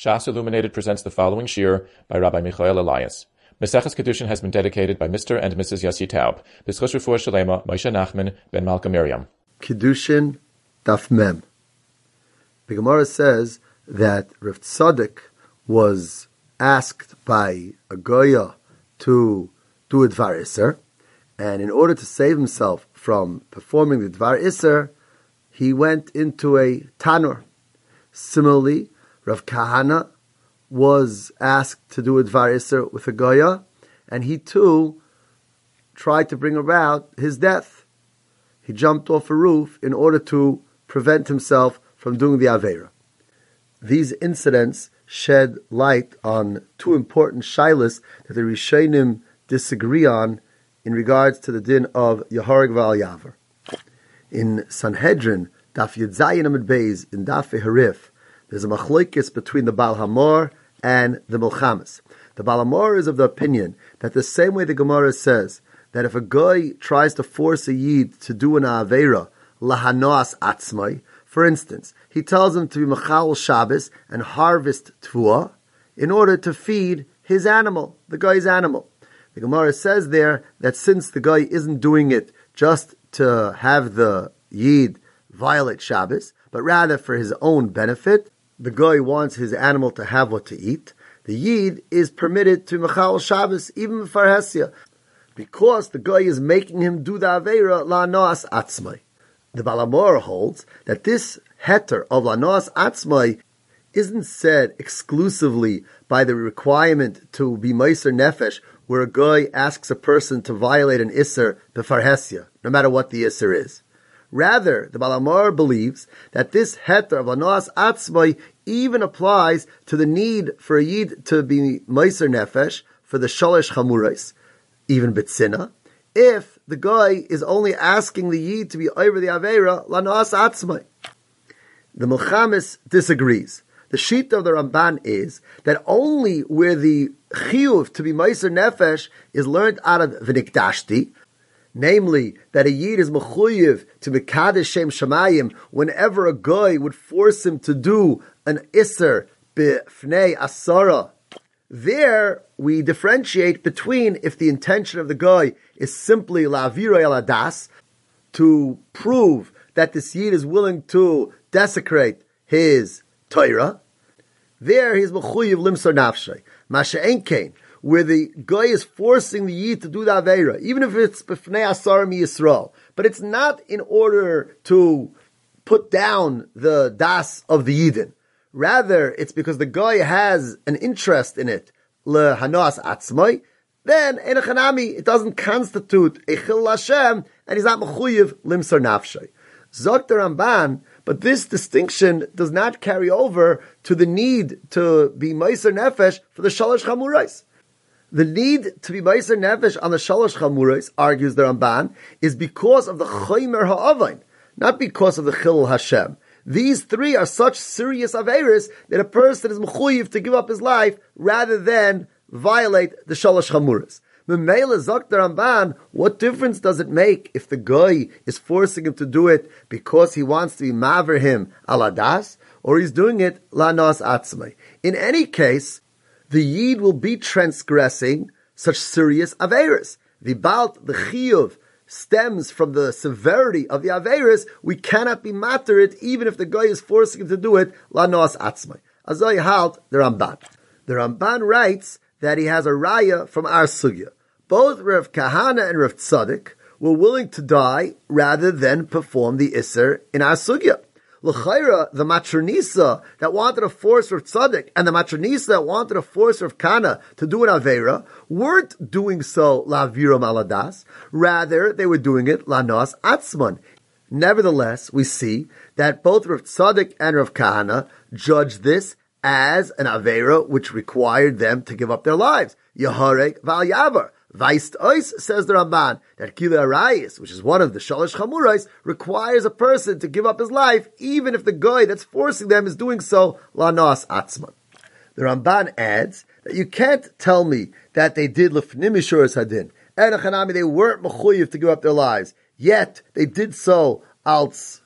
Shas Illuminated presents the following shir by Rabbi Michoel Elias. Maseches Kidushin has been dedicated by Mr. and Mrs. Yossi Taub. B'schus Refuah Shalema, Moshe Nachman, Ben Malka Miriam. Kidushin Daf Mem. The Gemara says that Rav Tzadok was asked by a Goya to do a Dvar Isser, and in order to save himself from performing the Dvar Isser, he went into a Tanur. Similarly, Rav Kahana was asked to do a Dvar Isser with a Goya, and he too tried to bring about his death. He jumped off a roof in order to prevent himself from doing the Avera. These incidents shed light on two important shilas that the Rishonim disagree on in regards to the din of Yaharig Val Yavar. In Sanhedrin, Daf Yedzayin Amid Beis, in Daf Harif, there's a machlokes between the Baal Hamor and the Milchamas. The Baal Hamor is of the opinion that the same way the Gemara says that if a guy tries to force a yid to do an avera lahanoas atzmai, for instance, he tells him to be machal Shabbos and harvest tvua in order to feed his animal, the guy's animal. The Gemara says there that since the guy isn't doing it just to have the yid violate Shabbos, but rather for his own benefit, the guy wants his animal to have what to eat, the Yid is permitted to Mechal Shabbos, even Farhesia, because the guy is making him do the Aveira La Noas Atzmai. The Baal Hamor holds that this heter of La Noas Atzmai isn't said exclusively by the requirement to be Meiser Nefesh, where a guy asks a person to violate an Isser Befarhesia, no matter what the Isser is. Rather, the Baal Hamor believes that this heter of Anoas Atzmai even applies to the need for a Yid to be Meiser Nefesh for the Shalish Chamurais, even Bitsina, if the guy is only asking the Yid to be over the Aveira, Lanoas Atzmai. The Milchamis disagrees. The sheet of the Ramban is that only where the chiyuv to be Meiser Nefesh is learned out of V'nikdashti, namely that a yid is mechuyev to mekadesh shem shamayim whenever a guy would force him to do an iser b'fnei asara. There we differentiate between if the intention of the guy is simply lavira el adas to prove that this yid is willing to desecrate his Torah. There he is mechuyev limsar nafshay. Masha where the guy is forcing the yid to do the avera, even if it's b'fnei asar mi Yisrael, but it's not in order to put down the das of the yidin. Rather, it's because the guy has an interest in it, le hanas atzmai. Then in a chanami, it doesn't constitute a chil Hashem, and he's not mechuyev limsar nafshay. Zok Ramban, but this distinction does not carry over to the need to be meiser nefesh for the shalosh chamurais. The need to be Meiser Nefesh on the Shalosh Chamurais, argues the Ramban, is because of the Chaymer Ha'avain, not because of the Chil Hashem. These three are such serious Averis that a person is mechuyev to give up his life rather than violate the Shalosh Chamuras. Memela Zok Ramban, what difference does it make if the guy is forcing him to do it because he wants to be maver him aladas, or he's doing it lanas atzmai? In any case, the Yid will be transgressing such serious Averis. The Balt, the Chiyuv, stems from the severity of the Averis, we cannot be matter it even if the guy is forcing him to do it, la noas atzmai. Azay halt the Ramban. The Ramban writes that he has a raya from our sugya. Both Rav Kahana and Rav Tzadok were willing to die rather than perform the Isser in our sugya. L'chayra, the matronisa that wanted to force Rav Tzadok and the matronisa that wanted to force Rav Kahana to do an Avera weren't doing so la vira maladas. Rather, they were doing it la nos atzman. Nevertheless, we see that both Rav Tzadok and Rav Kahana judged this as an Avera which required them to give up their lives. Yaharek val yavar. Vaist ois, says the Ramban, that Kila Arayis, which is one of the Shalosh Chamurais, requires a person to give up his life, even if the guy that's forcing them is doing so, Lanas Atzman. The Ramban adds that you can't tell me that they did Lefnim Mishuras Hadin, and Chanami, they weren't Mechuyiv to give up their lives, yet they did so als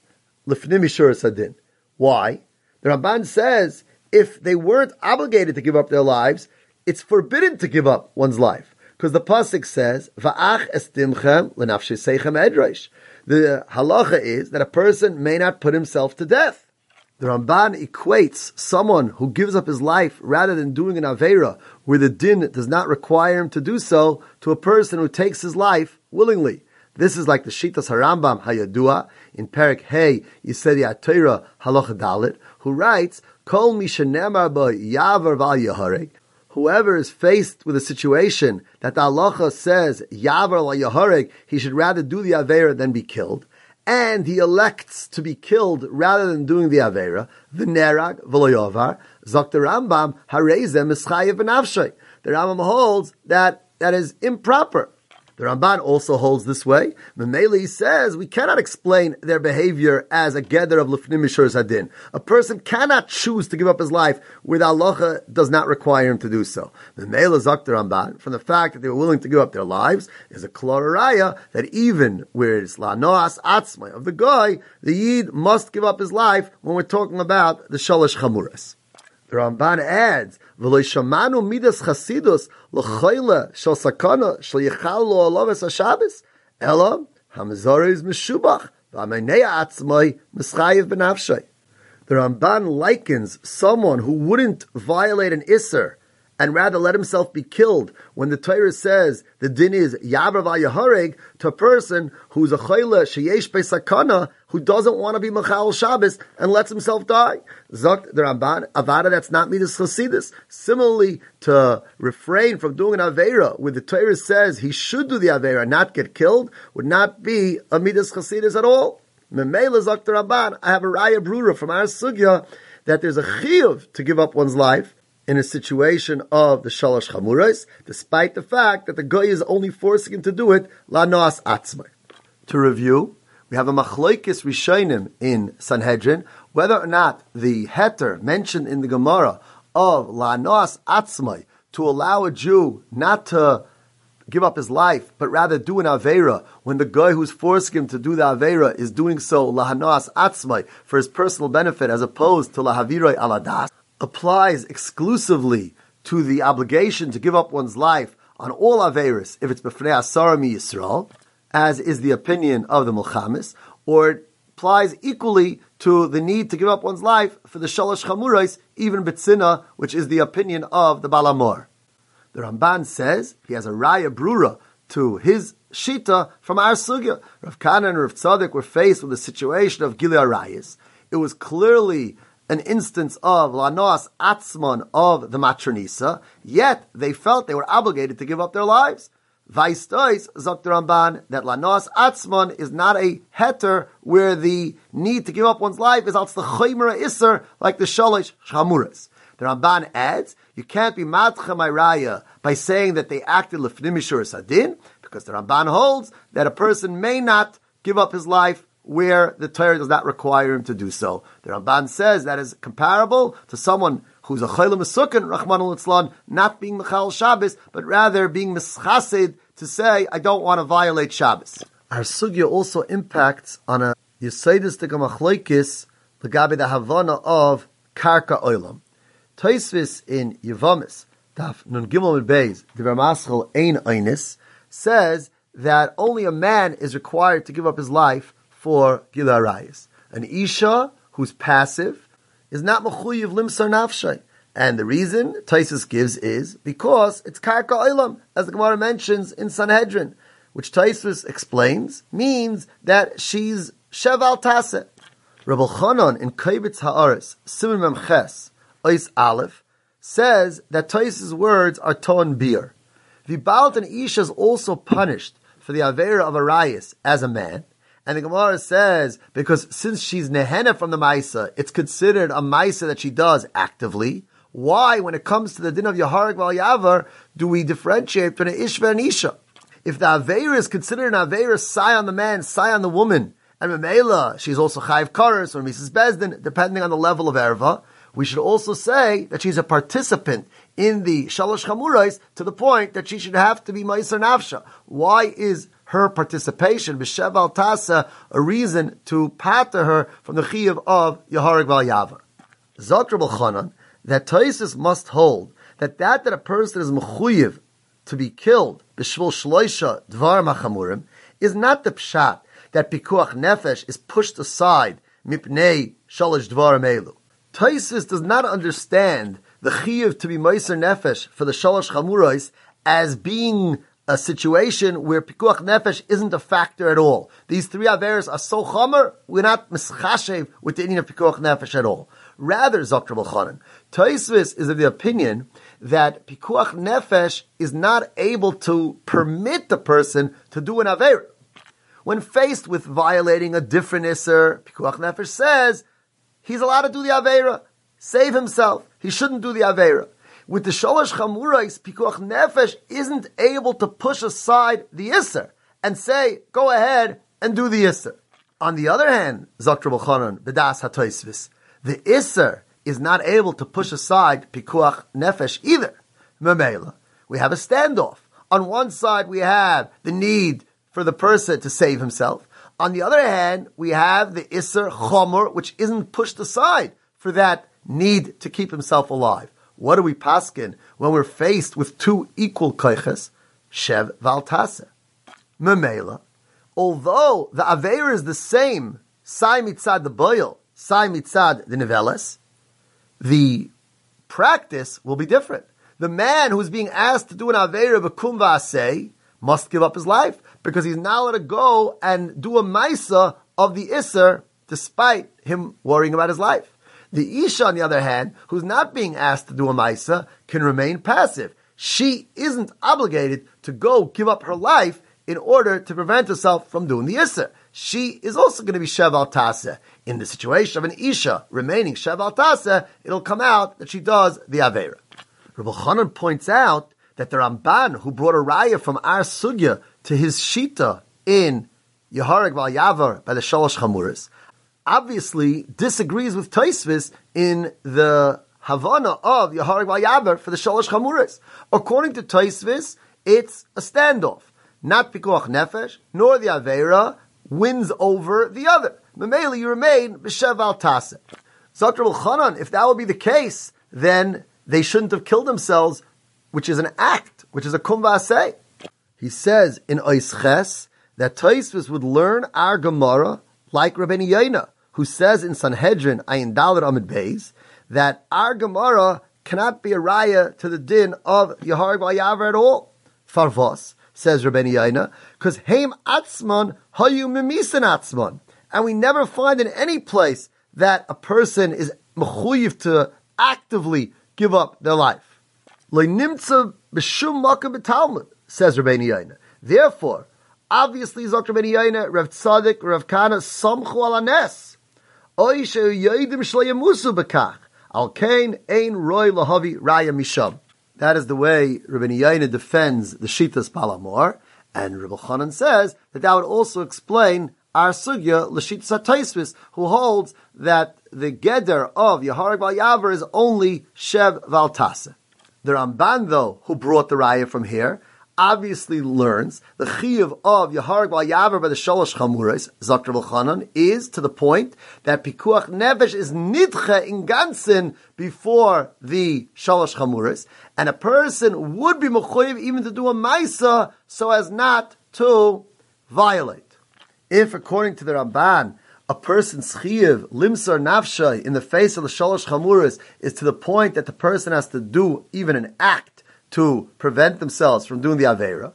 Lefnim Mishuras Hadin. Why? The Ramban says, if they weren't obligated to give up their lives, it's forbidden to give up one's life. Because the Pasuk says, Va'ach estimchem l'nafshisechem edreish. The halacha is that a person may not put himself to death. The Ramban equates someone who gives up his life rather than doing an Avera where the din does not require him to do so to a person who takes his life willingly. This is like the Shitas Harambam Hayadua in Perik Hey Yisedi Atira Halacha Dalit, who writes, Kol mishanemar ba yavar val. Whoever is faced with a situation that the halacha says yavar val yaharek, he should rather do the avera than be killed, and he elects to be killed rather than doing the avera, the nerag v'loyovar, zok the Rambam harezem ischayev v'navshay. The Rambam holds that that is improper. The Ramban also holds this way. Memeli says we cannot explain their behavior as a gather of lefnim mishur hadin. A person cannot choose to give up his life the halacha does not require him to do so. Memeli zok the Ramban from the fact that they were willing to give up their lives is a kloraraya that even where it's la noas atzmai of the guy, the yid must give up his life when we're talking about the shalosh chamuras. The Ramban adds, "V'lo shamanu midas chasidus l'choyle shel sakana shel yichal lo alaves hashabbos ela is meshubach v'amenei atzmai mischayev benafshay." The Ramban likens someone who wouldn't violate an isser and rather let himself be killed when the Torah says the din is Yavar Yahareg to a person who's a Chayla Sheyesh Sakana who doesn't want to be Machal Shabbos and lets himself die. Zok the Ramban, Avada that's not Midas Chasidis. Similarly, to refrain from doing an Avera where the Torah says he should do the Avera not get killed would not be a Midas Chasidis at all. Memela Zok the Ramban, I have a Raya Brura from our Sugya that there's a chiyuv to give up one's life in a situation of the shalosh chamurais, despite the fact that the guy is only forcing him to do it la noas atzmai. To review, we have a machloikis rishonim in Sanhedrin whether or not the heter mentioned in the Gemara of la noas atzmai to allow a Jew not to give up his life, but rather do an Avera when the guy who's forcing him to do the Avera is doing so lahanoas atzmai for his personal benefit as opposed to lahaviroi aladas applies exclusively to the obligation to give up one's life on all Averis if it's B'fnei Asarami Yisrael, as is the opinion of the Mulchamis, or it applies equally to the need to give up one's life for the Shalosh Chamurais, even Bitsina, which is the opinion of the Balamor. The Ramban says he has a Raya Brura to his Shita from our Sugya. Rav Kahana and Rav Tzadok were faced with the situation of Gilead Arayas. It was clearly an instance of Lanoas Atzman of the Matronisa, yet they felt they were obligated to give up their lives. Vaistois Zok Ramban that Lanos atzmon is not a heter where the need to give up one's life is also the Chaymer Isser like the Shalish Shamuras. The Ramban adds, you can't be Matcha Raya by saying that they acted Lefnimishur Sadin, because the Ramban holds that a person may not give up his life where the Torah does not require him to do so. The Ramban says that is comparable to someone who's a chayla mesukin, Rahman al not being Michal Shabbos, but rather being mischasid to say, I don't want to violate Shabbos. Our sugya also impacts on a yisaidistic machloikis, the gabi the havana of karka oilam. Taisvis in Yevamis, Daf Nun Gimel Beis, the Ramaschal Ein Einis, says that only a man is required to give up his life for Gila Arayis. An Isha who's passive is not Mechuyiv Limsar Nafshay. And the reason Taisus gives is because it's Karka Oilam, as the Gemara mentions in Sanhedrin, which Taisus explains means that she's Sheval Tase. Rabbi Chanan in Kovetz He'aros, Simon Memches, Ois Aleph, says that Taisus' words are Ton Bir. Vibalt and Isha is also punished for the Avera of Arias as a man, and the Gemara says, because since she's Nehena from the Maisa, it's considered a Maisa that she does actively. Why, when it comes to the din of Yaharik Val Yavar, do we differentiate between an Ishva and Isha? If the Aveira is considered an Aveira, sigh on the man, sigh on the woman, and Mamela, she's also Chayiv Karas or Mrs. Bezdin, depending on the level of Erva, we should also say that she's a participant in the Shalosh Chamurais to the point that she should have to be Ma'isar Nafsha. Why is her participation, b'sheval tasa, a reason to pater her from the chiyuv of Yaharig Val Yavar. Zotrabal Chanan, that Taisus must hold that that that a person is mechuyev to be killed b'shvul shloisha dvar machamurim is not the pshat that pikuach nefesh is pushed aside mipnei shalosh dvar elu. Taisus does not understand the chiyuv to be meiser nefesh for the shalosh chamurais as being a situation where pikuach nefesh isn't a factor at all. These three averes are so chomer, we're not mischashev with the Indian of pikuach nefesh at all. Rather, Zokter B'chanan, Taisvis is of the opinion that pikuach nefesh is not able to permit the person to do an aver. When faced with violating a different isser, pikuach nefesh says he's allowed to do the avera, save himself. He shouldn't do the avera. With the shalosh chamurais, pikuach nefesh isn't able to push aside the isser and say, "Go ahead and do the isser." On the other hand, Zakr B'chanan, B'das HaToisvis, the isser is not able to push aside pikuach nefesh either. Memela, we have a standoff. On one side, we have the need for the person to save himself. On the other hand, we have the isser chomer, which isn't pushed aside for that need to keep himself alive. What do we paskin when we're faced with two equal kaiches? Shev valtase. Memela, although the aver is the same, sai mitzad the boil, sai mitzad the niveles, the practice will be different. The man who's being asked to do an Aveira B'kum V'aseh must give up his life because he's not allowed to go and do a Maisa of the Isser despite him worrying about his life. The Isha, on the other hand, who's not being asked to do a Maisa, can remain passive. She isn't obligated to go give up her life in order to prevent herself from doing the Isser. She is also going to be Sheval Tase. In the situation of an Isha remaining Sheval Tase, it'll come out that she does the Avera. Rabbi Chanan points out that the Ramban, who brought a raya from Ar Sugya to his Shita in Yehareg Val Yavar by the Shalosh Chamuris, obviously disagrees with Taisvis in the Havana of Yehareg Val Yavar for the Shalosh Chamuris. According to Taisvis, it's a standoff. Not Pikuach Nefesh, nor the Avera wins over the other. Mamela, you remain B'Shev Al Tase. Zakr Chanan, if that would be the case, then they shouldn't have killed themselves, which is an act, which is a kumvase. He says in Oisches that Taisvis would learn our Gemara like Rabbeinu Yaina, who says in Sanhedrin Ayin Dalit Amid Beis that our Gemara cannot be a raya to the din of Yahar Yavar at all. Farvos says Rabbeinu Yaina, because Haim Atzman Hayu Mimisan Atzman, and we never find in any place that a person is mechuyev to actively give up their life. Le'nimtza b'shum makam b'talmud, says Rabbeinu Yaina. Therefore, obviously, Zok Rabbeinu Yaina, Rav Tzadik, Rav Kahana, samchu al anes. Oy she'yoyidim shleyamusu b'kach. Al kain ein roy lahavi raya misham. That is the way Rabbi Yaina defends the Shitas Palamor, and Rabbi Chanan says that that would also explain our sugya l'shitas Taisvis, who holds that the geder of Yaharag Val Yavar is only Shev Valtase. The Ramban, though, who brought the raya from here, obviously learns the chiyuv of Yaharag Val Yavar by the Shalosh Chamuris, Zakr Chanan, is to the point that Pikuach Nevesh is nidche in ganzen before the Shalosh Chamuris, and a person would be mechoyev even to do a Maisa so as not to violate. If, according to the Ramban, a person's chiyuv, limsar nafshay, in the face of the shalosh chamuras, is to the point that the person has to do even an act to prevent themselves from doing the avera,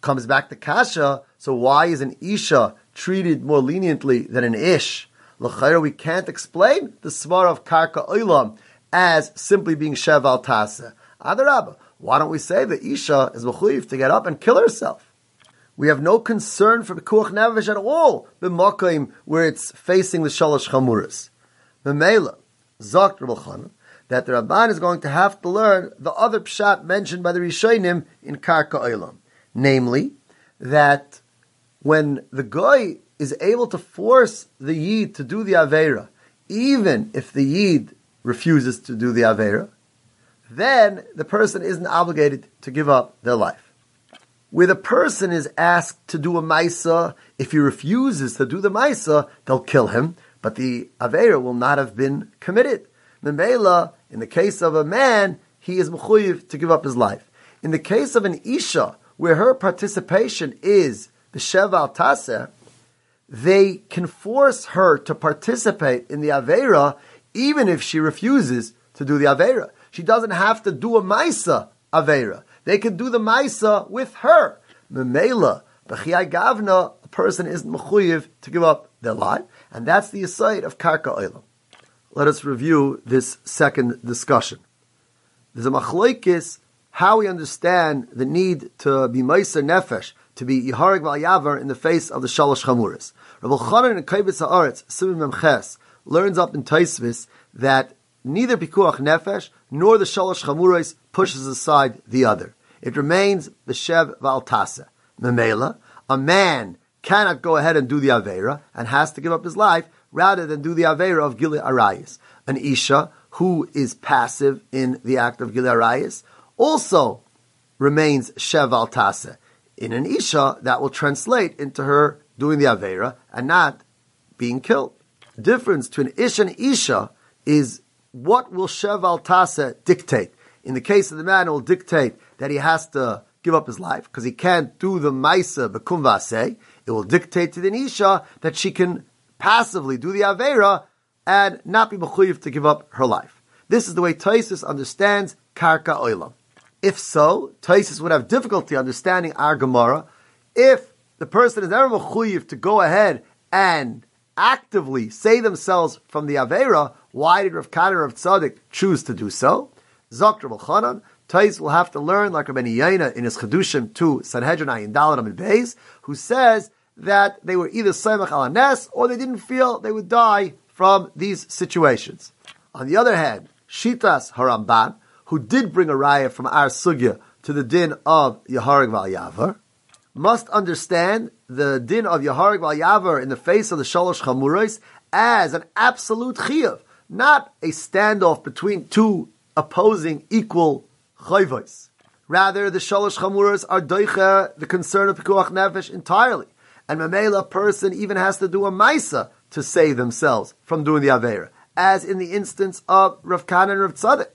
comes back to kasha. So why is an isha treated more leniently than an ish? L'chayra, we can't explain the smar of karka oilam as simply being sheval tasa. Adarabba, why don't we say that isha is mechuyev to get up and kill herself? We have no concern for Pekuach Nefesh at all, b'makim where it's facing the Shalosh Chamuras. Memela, Zok Rabbi that the Rabban is going to have to learn the other pshat mentioned by the Rishonim in Karka Olam. Namely, that when the goy is able to force the Yid to do the Aveira, even if the Yid refuses to do the Aveira, then the person isn't obligated to give up their life where the person is asked to do a Maisa, if he refuses to do the Maisa, they'll kill him, but the Aveira will not have been committed. Memela, In the case of a man, he is mechuyev to give up his life. In the case of an isha, where her participation is the sheval taseh, they can force her to participate in the avera even if she refuses to do the avera. She doesn't have to do a maisa avera. They can do the maisa with her. Memela, b'chiyai gavna, a person isn't mechuyev to give up their life, and that's the aside of karka oilam. Let us review this second discussion. There's a machlokes how we understand the need to be meiser nefesh, to be yiharig yavar in the face of the shalosh chamuris. Rabbi Chanan and Kovetz He'aros, Simon Memches, learns up in Taisvis that neither pikuach nefesh nor the shalosh chamuris pushes aside the other. It remains the shev valtase. Memela, a man cannot go ahead and do the avera and has to give up his life rather than do the avera of gili arayis. An isha who is passive in the act of gili arayis also remains Shev al Tase. In an Isha, that will translate into her doing the Avera and not being killed. The difference between Ish and Isha is what will Shev al Tase dictate. In the case of the man, it will dictate that he has to give up his life because he can't do the Maisa Bekum Vase. It will dictate to the Isha that she can passively do the Avera and not be mechuyev to give up her life. This is the way Taisus understands Karka Oilam. If so, Taisus would have difficulty understanding our Gemara if the person is ever mechuyev to go ahead and actively say themselves from the Avera, why did Rav Kader of Tzaddik choose to do so? Zokter Chanan, Tais will have to learn like Rabbi Yaina in his Chedushim to Sanhedrin Ayin Dalet Amid Beis, who says that they were either Semach Alanes or they didn't feel they would die from these situations. On the other hand, Shitas Haramban, who did bring a raya from our sugya to the din of Yaharig Val Yavar, must understand the din of Yaharig Val Yavar in the face of the Shalosh Chamurais as an absolute chiyuv, not a standoff between two opposing equal chayvos. Rather, the Shalosh Chamurais are doicha, the concern of Pikuach Nefesh entirely. And Mamela person even has to do a Maisa to save themselves from doing the Avera, as in the instance of Rav Khan and Rav Tzaddik.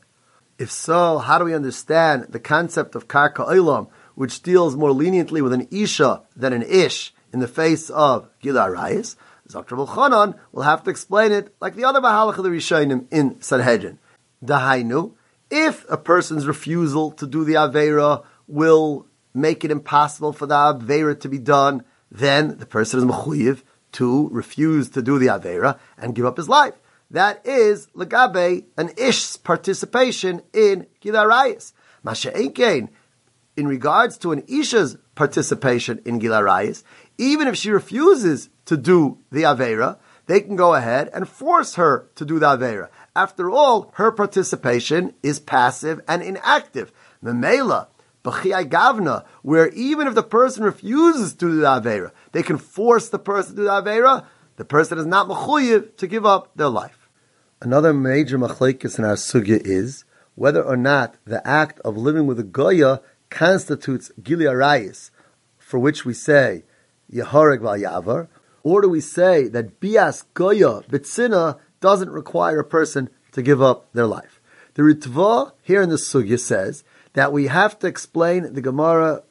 If so, how do we understand the concept of karka olam, which deals more leniently with an isha than an ish in the face of gila arayis? Dr. Chanan will have to explain it like the other Mahalach of the Rishonim in Sanhedrin. Dahainu, if a person's refusal to do the Avera will make it impossible for the Avera to be done, then the person is mechuyev to refuse to do the Avera and give up his life. That is legabe an ish's participation in gilarayis. Masha'enkein, in regards to an isha's participation in gilarayis, even if she refuses to do the avera, they can go ahead and force her to do the avera. After all, her participation is passive and inactive. Memela, B'chiyai Gavna, where even if the person refuses to do the Avera, they can force the person to do the Avera, the person is not mechuyev to give up their life. Another major machlekes in our sugya is whether or not the act of living with a goya constitutes gili arayis, for which we say yehoreg yavar, or do we say that bias goya bitzina doesn't require a person to give up their life? The Ritva here in the sugya says that we have to explain the Gemara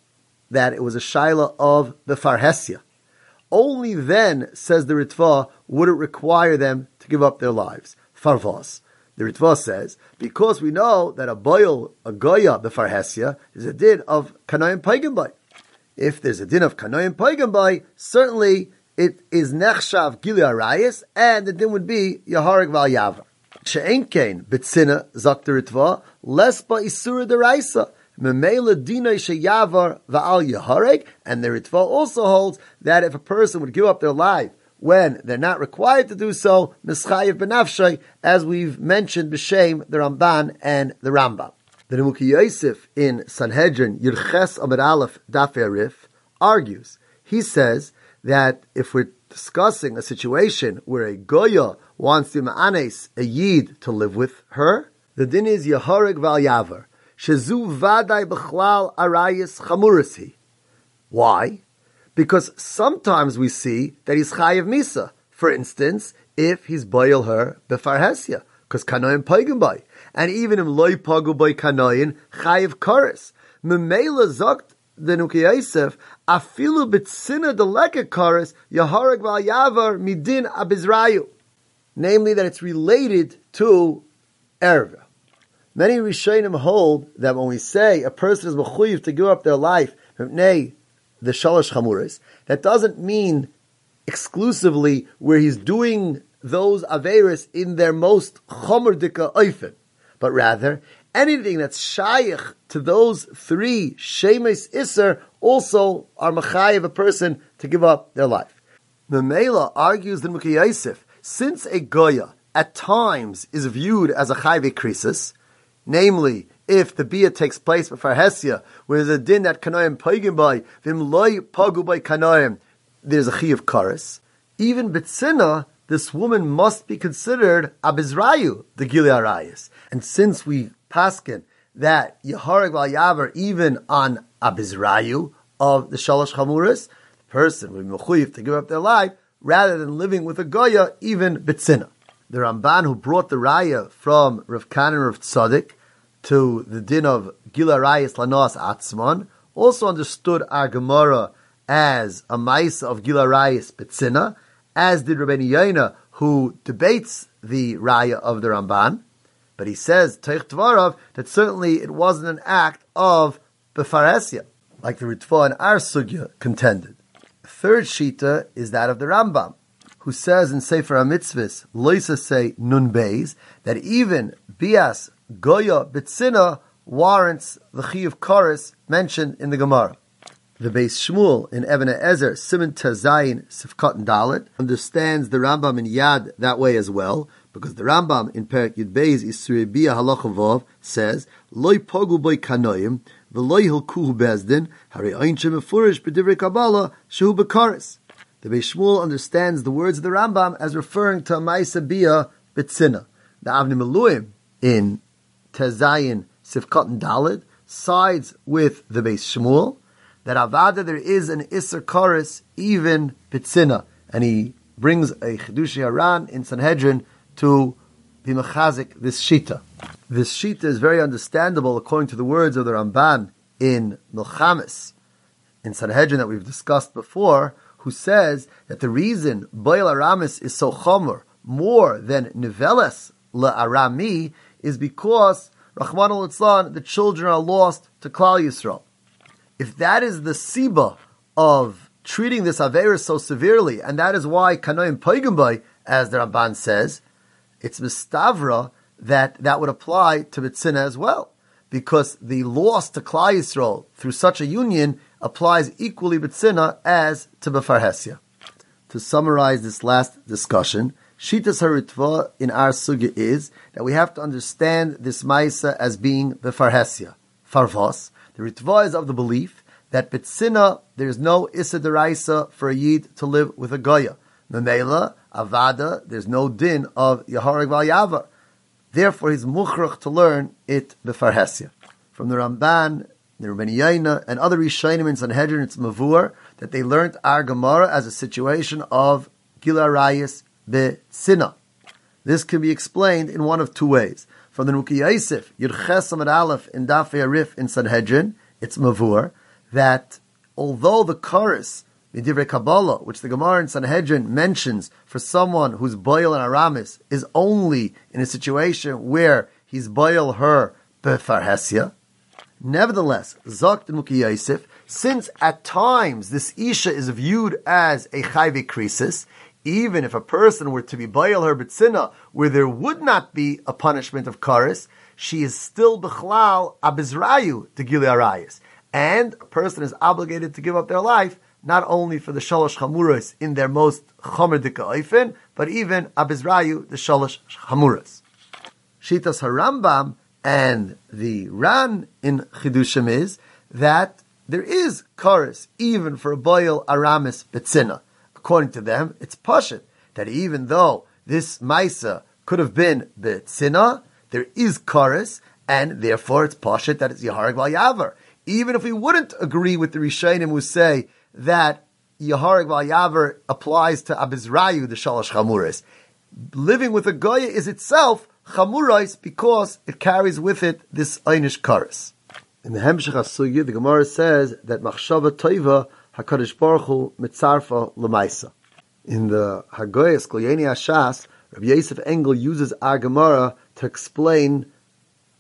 that it was a shaila of the farhesia. Only then, says the Ritva, would it require them to give up their lives farvos. The Ritva says, because we know that a boil, a goya befarhesia, is a din of kanayim paigambai. If there's a din of kanayim paigambai, certainly it is nechshav gili arayis, and the din would be yaharig val. She'enkein betzina zok the Ritva, les ba isura deraisa. Memela dinay sheyavar va'al yahareg, and the Ritva also holds that if a person would give up their life when they're not required to do so, mischayev benafshay, as we've mentioned b'shem the Ramban and the Rambam. The Nimukei Yosef in Sanhedrin Yirches Amid Aleph Daf Arif argues. He says that if we're discussing a situation where a goya wants the ma'anes a yid to live with her, the din is yahareg val yaver shezu vaday b'chlal arayis chamurasi. Why? because sometimes we see that he's chayiv misa. For instance, if he's boil her befarhesia, because kanoim paigim by, and even im loy pagu by kanoyin chayiv karis. Memela zokt the Yosef, afilu bitzina deleka karis yaharag val yavar midin abizrayu. Namely, that it's related to erva. Many Rishonim hold that when we say a person is mechuyev to give up their life, nay, the shalosh chamuris, that doesn't mean exclusively where he's doing those averis in their most chomerdika oifen, but rather anything that's shaykh to those three shemes iser also are machayev a person to give up their life. Memela argues the Mukhi Yosef, since a goya at times is viewed as a chayve krisis, namely if the bia takes place before Hesia, where there's a din that kanoim pagan by, vim loy pagu by kanoim, there's a chi of karis. Even bitzina, this woman must be considered abizrayu, the Gilearayas. And since we paskin that Yehareg Val Yaver, even on Abizrayu of the Shalosh Chamuris, the person would be to give up their life rather than living with a Goya, even Bitzina. The Ramban who brought the Raya from Rav Kanan Rav Tzadik to the din of Gila Rayas Lanos Atzman also understood our Gemara as a mice of Gila Rayas Bitzina, as did Rabbeinu Yaina, who debates the Raya of the Ramban. But he says, Teich Tvarav, that certainly it wasn't an act of Befaresia, like the Ritva and our Sugya contended. Third Shita is that of the Rambam, who says in Sefer HaMitzvahs, Loisa say Nun Beis, that even Bias Goya Bitzina warrants the Chi of Chorus mentioned in the Gemara. The Beis Shmuel in Even Ezer, Simon Tazayin Sifkat and Dalit, understands the Rambam in Yad that way as well, because the Rambam in Perak Yud Beis Isrei Halachavov, says, Loi pogu boy kanoim, v'loi hilkuhu bezdin, hari einchem efurish b'divrei Kabbalah, shehu. The Beis Shmuel understands the words of the Rambam as referring to Maisa Bia B'tzina. The Avnei Miluim in Tezayin Sifkat and Dalid sides with the Beis Shmuel that Avada there is an Isser Karis even B'tzina. And he brings a Chidushi Haran in Sanhedrin to be mechazik this shita. This shita is very understandable according to the words of the Ramban in Milchamis, in Sanhedrin that we've discussed before, who says that the reason Baal Aramis is so chomer more than Niveles La Arami is because Rahman al the children are lost to Klal Yisrael. If that is the siba of treating this Averis so severely, and that is why Kanoim Paigambay, as the Ramban says, it's mistavra that that would apply to Bitzina as well, because the loss to Klal Yisrael through such a union applies equally Bitzina as to Befarhesia. To summarize this last discussion, Shitas Haritva in our sugya is that we have to understand this Maisa as being Befarhesia. Farvos, the Ritva is of the belief that Bitzina, there is no Issa for a Yid to live with a Goya. Memela, Avada, there's no din of Yaharag Val Therefore, he's mukhrach to learn it befarhesia. From the Ramban, the Rabbeinu and other Rishayim in Sanhedrin, it's Mavur, that they learned our Gemara as a situation of Gila Rayis Sina. This can be explained in one of two ways. From the Nuki Yosef, Yirches Amad Aleph in Daf Arif in Sanhedrin, it's Mavur, that although the chorus the Divrei Kabbalah, which the Gemara in Sanhedrin mentions for someone who's boil and aramis, is only in a situation where he's boil her befarhesia. Nevertheless, Zakt and Muki Yosef, since at times this Isha is viewed as a chayve krisis, even if a person were to be boil her betzina, where there would not be a punishment of karis, she is still bechlal abizrayu to Gilearayas. And a person is obligated to give up their life not only for the Shalosh Chamuras in their most Chomer Dika but even Abizrayu, the Shalosh Chamuras. Shitas Harambam and the Ran in Chidushim is that there is chorus even for a boil aramis betzina. According to them, it's pashit that even though this maisa could have been betzina, there is chorus, and therefore it's pashit that it's yaharag yavar. Even if we wouldn't agree with the Rishonim who say that Yaharik Yaver applies to Abizrayu, the Shalosh Chamuris. Living with a Goya is itself chamurais because it carries with it this einish karis. In the Hemshech HaSugya, the Gemara says that machshava toiva HaKadosh Baruch Hu mitzarfa lemaisa. In the Hagoyas Kolyeni Ashas, Rabbi Yosef Engel uses our Gemara to explain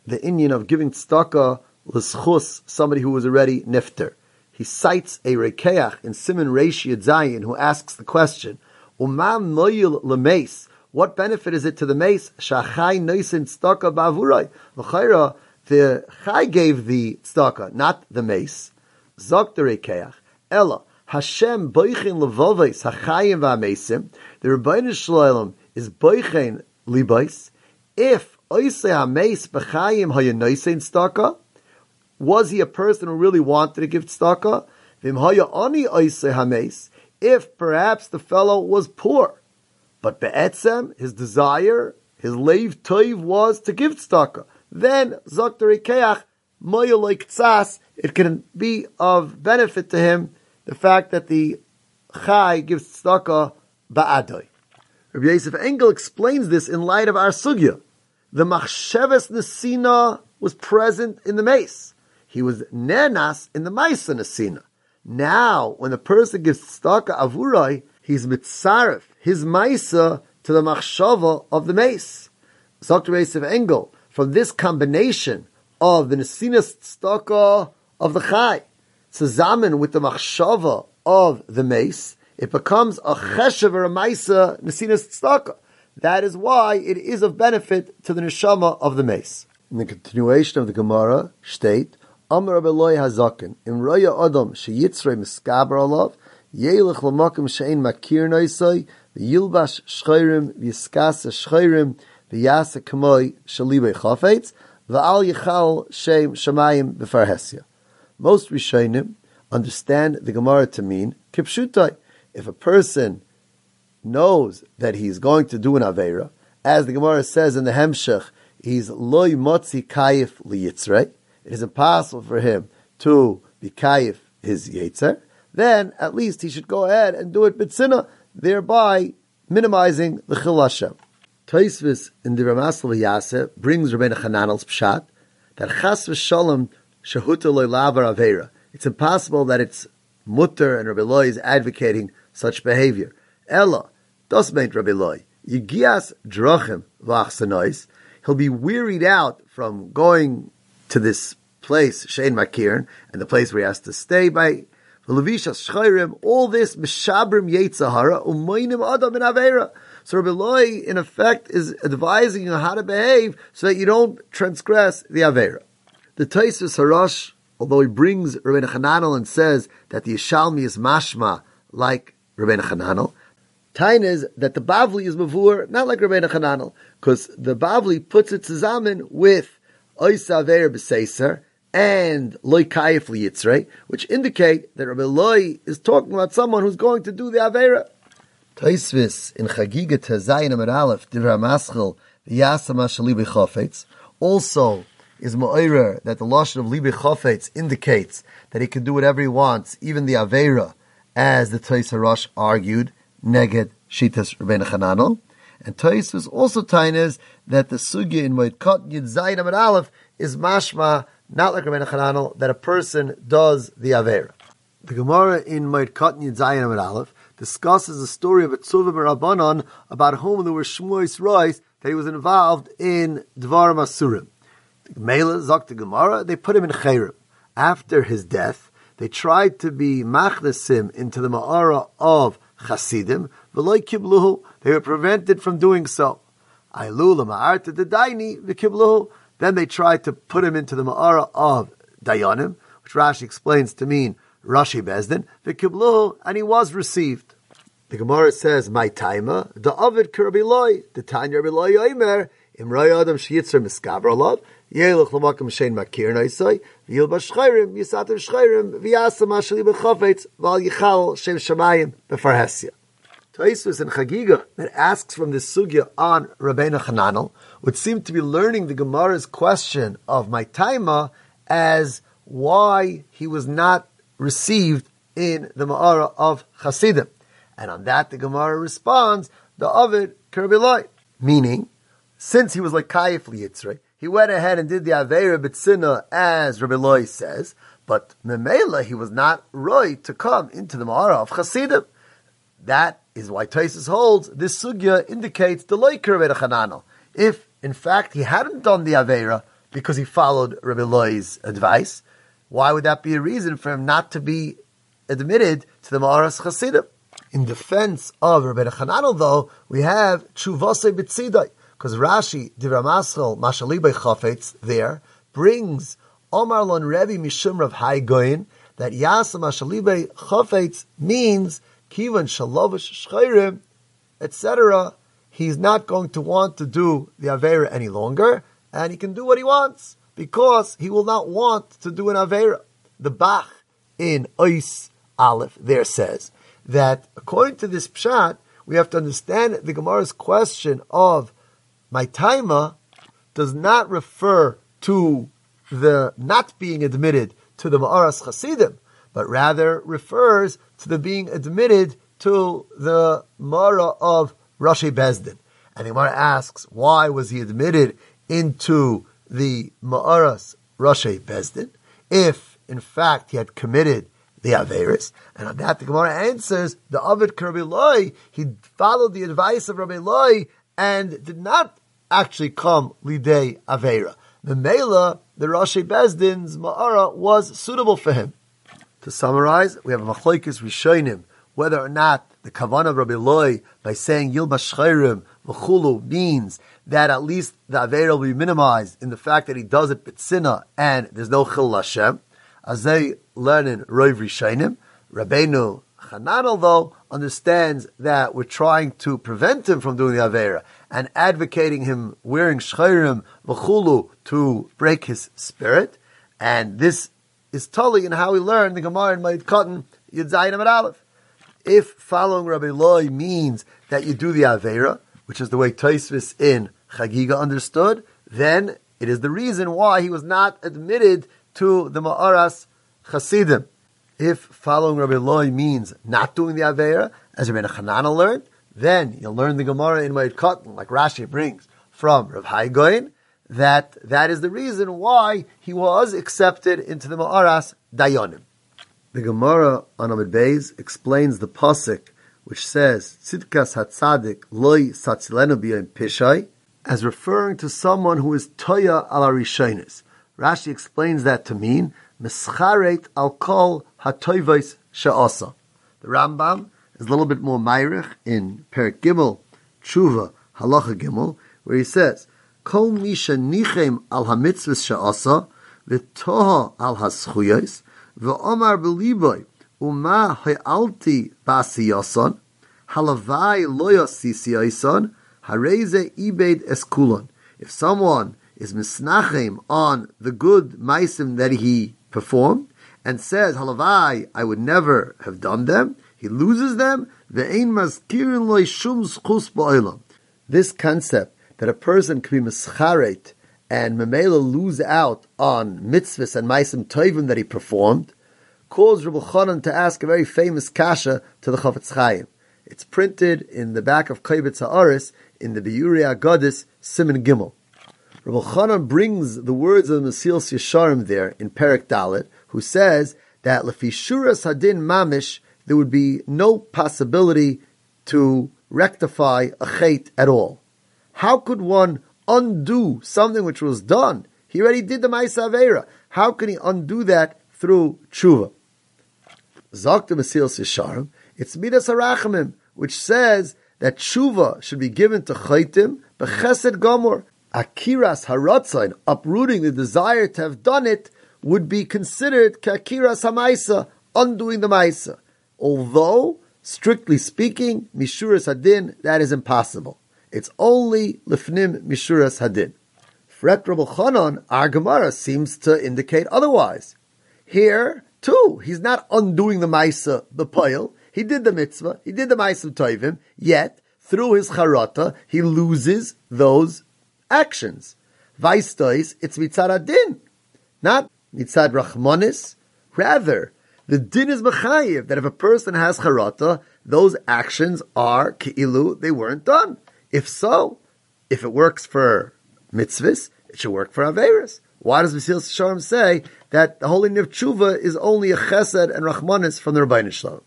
the Indian of giving tzedakah l'schus, somebody who was already nifter. He cites a Rokeach in Simon Reish Zayin who asks the question, Umam moyil lemeis, what benefit is it to the mace? Shachai noisin tzedakah bavurai. L'chayra, the chai gave the tzedakah, not the mace. Zok the Rokeach. Ella, Hashem boichin levovis hachayim v'amesim. The Rebbeinu Shalom is boichin libais. If oisei hameis b'chayim hayanoisein tzedakah, was he a person who really wanted to give tzedakah? If perhaps the fellow was poor, but be'etzem, his desire, his leiv toiv was to give tzedakah, then zokter keach moya like tzas, it can be of benefit to him the fact that the chai gives tzedakah ba'adoy. Rabbi Yosef Engel explains this in light of our sugya. The machsheves nesina was present in the mace. He was nenas in the maisa nesina. Now, when the person gives tzedakah avurai, he's mitzaref his maisa to the machshava of the mace. Dr. Yosef Engel, from this combination of the nesinas tzedakah of the chai, zusammen with the machshava of the mace, it becomes a cheshev or a maisa nesinas tzedakah. That is why it is of benefit to the neshama of the mace. In the continuation of the Gemara, state, Amar Abeloi Hazakin, Im Roya Adam Sheyitzrei Miskaber Alav, Yelich Lamakim Shein Makir Noisai, V'yilbash Shchayrim, V'yiskasa Shchayrim, V'yasa Kamoi Shalibe Chafetz, V'al Yichal Shem Shemayim B'farhesia. Most Rishonim understand the Gemara to mean Kipshutai. If a person knows that he's going to do an Aveira, as the Gemara says in the Hemshech, he's loy motzi kayif liyitzrei. It is impossible for him to be kayif his yetzer. Then at least he should go ahead and do it bitzina, thereby minimizing the chilashem. Taisvis in the Ramas Yaseh brings Rabbeinu Hananel's pshat that chas v'shalom shahuta loy avera. It's impossible that it's mutter and Rabbi Loi is advocating such behavior. Ella, das meint Rabbi Loi. Yigias drachim v'achsanois. He'll be wearied out from going to this place, Shein Makirin, and the place where he has to stay by all this Mishabrim Yetzahara, Umaynim Adam in Avera. So Rabbi Loi, in effect, is advising you how to behave so that you don't transgress the Avera. The Taisus Harash, although he brings Rabbi Hananel and says that the Yishalmi is mashma like Rabbi Hananel, Tain is that the Bavli is Mavur, not like Rabbi Hananel, because the Bavli puts it zusammen with Oisa Aver B'Seiser, and loy kayif liyitzrei, which indicate that Rabbi Loi is talking about someone who's going to do the avera. Taisvis in Chagiga Tezayin Amar Aleph Divra Maschel V'Yasama Shalibi Chafetz also is Ma'ira that the lashon of Libi Chafetz indicates that he can do whatever he wants, even the avera, as the Tais argued, neged Shitas Rabbeinu Chananel. And Taisvis also tines that the sugya in Moed Kot Zayin Amar Aleph is mashma not like Rabbeinu Chananel, that a person does the Avera. The Gemara in Moed Katan Yitzayin Amid Aleph discusses the story of a Tzuva Rabbanon about whom there were Shmuis Rois that he was involved in Dvar Masurim. Mela Zok the Gemara, they put him in Chayrim. After his death, they tried to be machnesim into the Ma'ara of Chasidim, they were prevented from doing so. V'kibluhu, then they tried to put him into the Ma'ara of Dayanim, which Rashi explains to mean Rashi Bezdin, Vikiblu, and he was received. The Gemara says, My taima, the Ovid Kirabiloi, the Tanya Rabiloi Oimer, Imray Adam Shiyitzer Miskaber Alav, Yeluch Lamakam Shein Makir Naisai, V'yil Bashchayrim, Yisatim Shchayrim, V'yasam Ashali B'chafetz, V'al Yichal Shem Shemayim B'farhesia. Taisus and Chagiga that asks from this sugya on Rabbeinu Chananel would seem to be learning the Gemara's question of my taima as why he was not received in the Ma'ara of Chasidim. And on that the Gemara responds, the Ovid Kerbiloi, meaning, since he was like Kayif Yitzray, he went ahead and did the Aveira Bitsina as Rabbi says, but Memela, he was not Roy to come into the Ma'ara of Chasidim. That is why Taisus holds this sugya indicates the Loiker Rabbi Hanano. If, in fact, he hadn't done the Aveira because he followed Rabbi Loi's advice, why would that be a reason for him not to be admitted to the Ma'aras Chasidim? In defense of Rabbi Hanano, though, we have Chuvase B'tzidai, because Rashi, Diramaschel, Mashalibai Chafetz, there, brings Omar Lon Rebbe Mishum Rav Hai Goyin, that Yasa Mashalibai Chafetz means Kivan Shalovish Shchayrim, etc. He's not going to want to do the Avera any longer, and he can do what he wants, because he will not want to do an Avera. The Bach in Ois Aleph there says that according to this Pshat, we have to understand the Gemara's question of my taima does not refer to the not being admitted to the Ma'aras Chasidim, but rather refers to the being admitted to the Mara of Rashi Bezdin. And the Gemara asks, why was he admitted into the Ma'aras Rashi Bezdin if, in fact, he had committed the Averis? And on that, the Gemara answers, the Avid Rabbi he followed the advice of Rabbi Loi and did not actually come Lidei Avera. The Mela, the Rashi Bezdin's Ma'ara was suitable for him. To summarize, we have a Machlaikis Rishonim, whether or not the Kavan of Rabbi Loi by saying Yilba Shchayrim V'chulu means that at least the Avera will be minimized in the fact that he does it Bitsina and there's no Chil Hashem. As they learn in Roiv Rishonim, Rabbeinu Chananel though understands that we're trying to prevent him from doing the Avera and advocating him wearing shchayrim v'chulu to break his spirit. And this is totally and how we learn the Gemara in Moed Katan, Yudzayin at Aleph. If following Rabbi Loi means that you do the Avera, which is the way Taisvis in Chagiga understood, then it is the reason why he was not admitted to the Ma'aras Chasidim. If following Rabbi Loi means not doing the Avera, as Rabbi Chanana learned, then you'll learn the Gemara in Moed Katan, like Rashi brings from Rav Haigoin, that that is the reason why he was accepted into the Ma'aras Dayanim. The Gemara on Amid Beis explains the pasuk which says Tzidkas Hatzadik Loi Satzilenu B'Yom Pishai as referring to someone who is Toya al Arishonis. Rashi explains that to mean Mischaret al Kol Hatoivos Sha'asa. The Rambam is a little bit more Myrich in Perik Gimel, Tshuva, Halacha Gimel, where he says, Kol Misha Nichem al HaMitzvahs Sha'asa, V'toha al HaSchuyos, V'omar B'liboy, Uma Ha'alti Basiyason, Halavai Loyos Sisiyason, Hareze Ibed Eskulon. If someone is misnachem on the good maisim that he performed, and says, Halavai, I would never have done them, he loses them, this concept that a person can be mischaret and memela lose out on mitzvahs and maisim tovim that he performed, caused Rabbi Chanan to ask a very famous kasha to the Chafetz Chaim. It's printed in the back of Kovetz He'aros in the Biuri Agadis Simon Gimel. Rabbi Chanan brings the words of the Mesilas Yesharim there in Perik Dalit, who says that Lefishuras Hadin Mamish there would be no possibility to rectify a chait at all. How could one undo something which was done? He already did the Maisa Avera. How can he undo that through tshuva? Zakta Mesilas Yesharim, it's Midas Harachamim, which says that tshuva should be given to chaitim bechesed gomor. Akiras haratzain, uprooting the desire to have done it, would be considered kakiras hamaisa, undoing the maisa although, strictly speaking, Mishuras Hadin, that is impossible. It's only Lifnim Mishuras Hadin. Fret Rabbi Chanan, our Gemara seems to indicate otherwise. Here, too, he's not undoing the Maisa, the Pile. He did the mitzvah, he did the Maisa Toivim, yet, through his Charata, he loses those actions. Vaistois, it's Mitzad Adin, not Mitzad Rachmanis. Rather, the din is mechayiv that if a person has charata, those actions are ki'ilu, they weren't done. If so, If it works for mitzvahs, it should work for Averis. Why does Mesilas Yesharim say that the holy of tshuva is only a chesed and rachmanis from the Rabbeinu Shalom?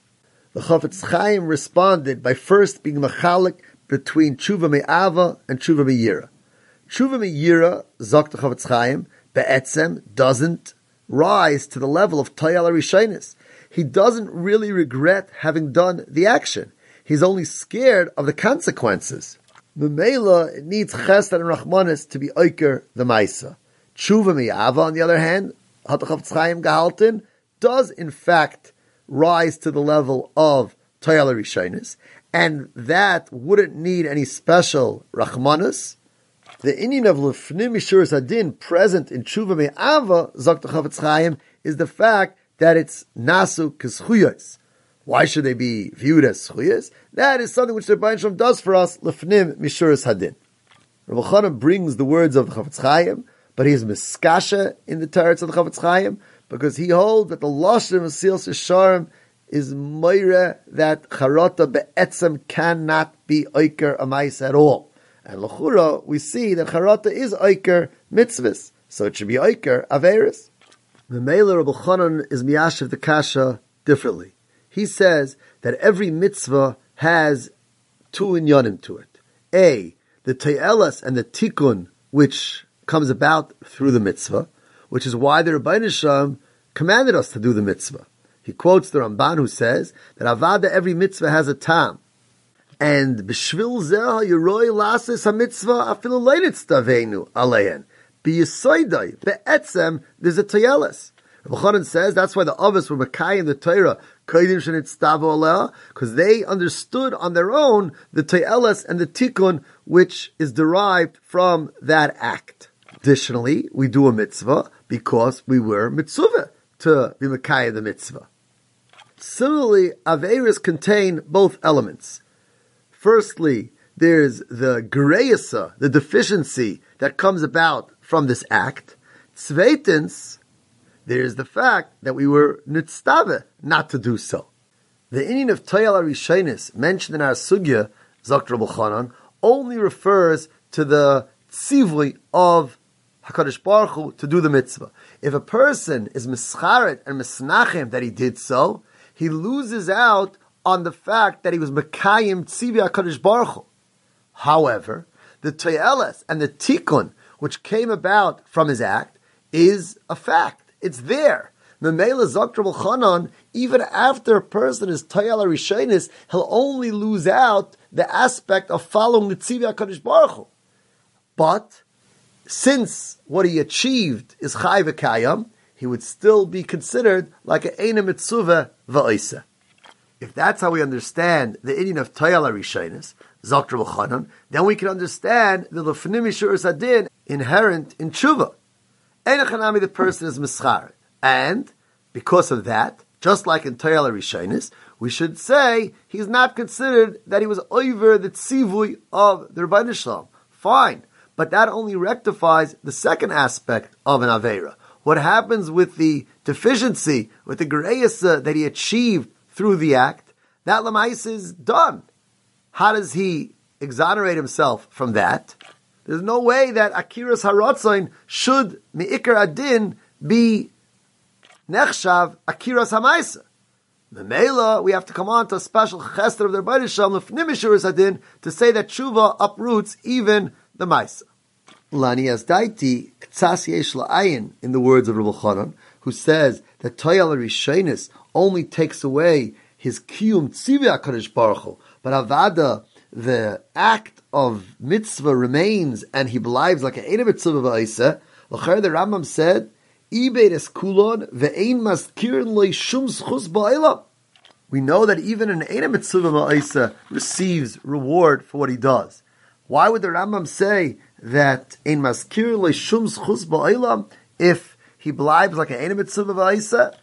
The Chafetz Chaim responded by first being machalik between tshuva me'ava and tshuva me'yira. Tshuva me'yira, zok the Chafetz Chaim, be'etzem, doesn't rise to the level of Tayal Rishonis. He doesn't really regret having done the action. He's only scared of the consequences. Memela, it needs chesed and rachmanis to be oiker the maisa. Tshuva miyava, on the other hand, Hatachav Tzchaim Gehalten, does in fact rise to the level of Toyala Rishonis, and that wouldn't need any special Rachmanus. The Indian of Lefnim Mishuras Adin present in Tshuva Me'ava, Zok Chaim, is the fact that it's Nasu Kizchuyos. Why should they be viewed as Schuyas? That is something which the Bayan Shalom does for us, Lefnim Mishuras Hadin. Rabbi Chanan brings the words of the Chafetz Chaim, but he's miskasha in the Teretz of the Chafetz Chaim because he holds that the lashon of Sil Sharm is moira that charata be'etzem cannot be oiker amais at all. And lachura, we see that charata is oiker mitzvahs, so it should be oiker averis. The Mela Rabbi Chanan is miyashiv the kasha differently. He says that every mitzvah has two inyanim to it. A, the te'elas and the tikkun, which comes about through the mitzvah, which is why the Rabbi commanded us to do the mitzvah. He quotes the Ramban who says that Avada, every mitzvah has a tam. And b'shvil zeh yeroi lasis ha-mitzvah afilu leinitz stavenu alein. B'yisoidai, be'etzem, there's a toyelis. Rabbi says that's why the others were Makai in the Torah, because they understood on their own the Toyelis and the Tikkun, which is derived from that act. Additionally, we do a mitzvah because we were mitzvah to be Makaya the mitzvah. Similarly, Averis contain both elements. Firstly, there's the Gereisa, the deficiency that comes about from this act. Tzveitins, there's the fact that we were nitztave not to do so. The Indian of Toyal Arishenis mentioned in our sugya, Zakr Chanan, only refers to the tzivui of Hakadosh Baruch Hu to do the mitzvah. If a person is mischaret and misnachem that he did so, he loses out on the fact that he was mekayim tzivi Hakadosh Baruch Hu. However, the toyeles and the tikkun which came about from his act is a fact. It's there. Memela Zakr Chanan, even after a person is Tayala Rishonis, he'll only lose out the aspect of following the Tzivi HaKadosh Baruch Hu. But since what he achieved is Chai V'Kayam, he would still be considered like an Eina Mitzuvah V'Oisa. If that's how we understand the Indian of Tayala Rishonis, Zakr Chanan, then we can understand the Lefnim Sadin inherent in Tshuva. Einachanami, the person is Mischar. And because of that, just like in Tayala Rishonis, we should say he's not considered that he was over the tzivui of the Rabbi Shalom. Fine. But that only rectifies the second aspect of an Avera. What happens with the deficiency, with the Gereisa that he achieved through the act, that Lamais is done. How does he exonerate himself from that? There's no way that Akiras Haratzain should, Me'ikar Adin, be Nechshav Akiras Hamaisa. Memela, we have to come on to a special chester of the Rebbeinu Shalom, Lefnimishuris Adin, to say that Tshuva uproots even the Maisa. Lani daiti ktsas yesh in the words of Rabbi Chanan, who says that Toyal Rishonis only takes away his kiyum tzivya HaKadosh Baruch Hu, but Avada, the act of mitzvah remains and he believes like an Eina mitzvah v'aisa, l'cher the Rambam said, Ibed es kulon ve'ein maskirin shum schus. We know that even an Eina mitzvah v'aisa receives reward for what he does. Why would the Rambam say that in maskir leishum schus ba'olam if he blibes like an enim mitzvah v'aisa?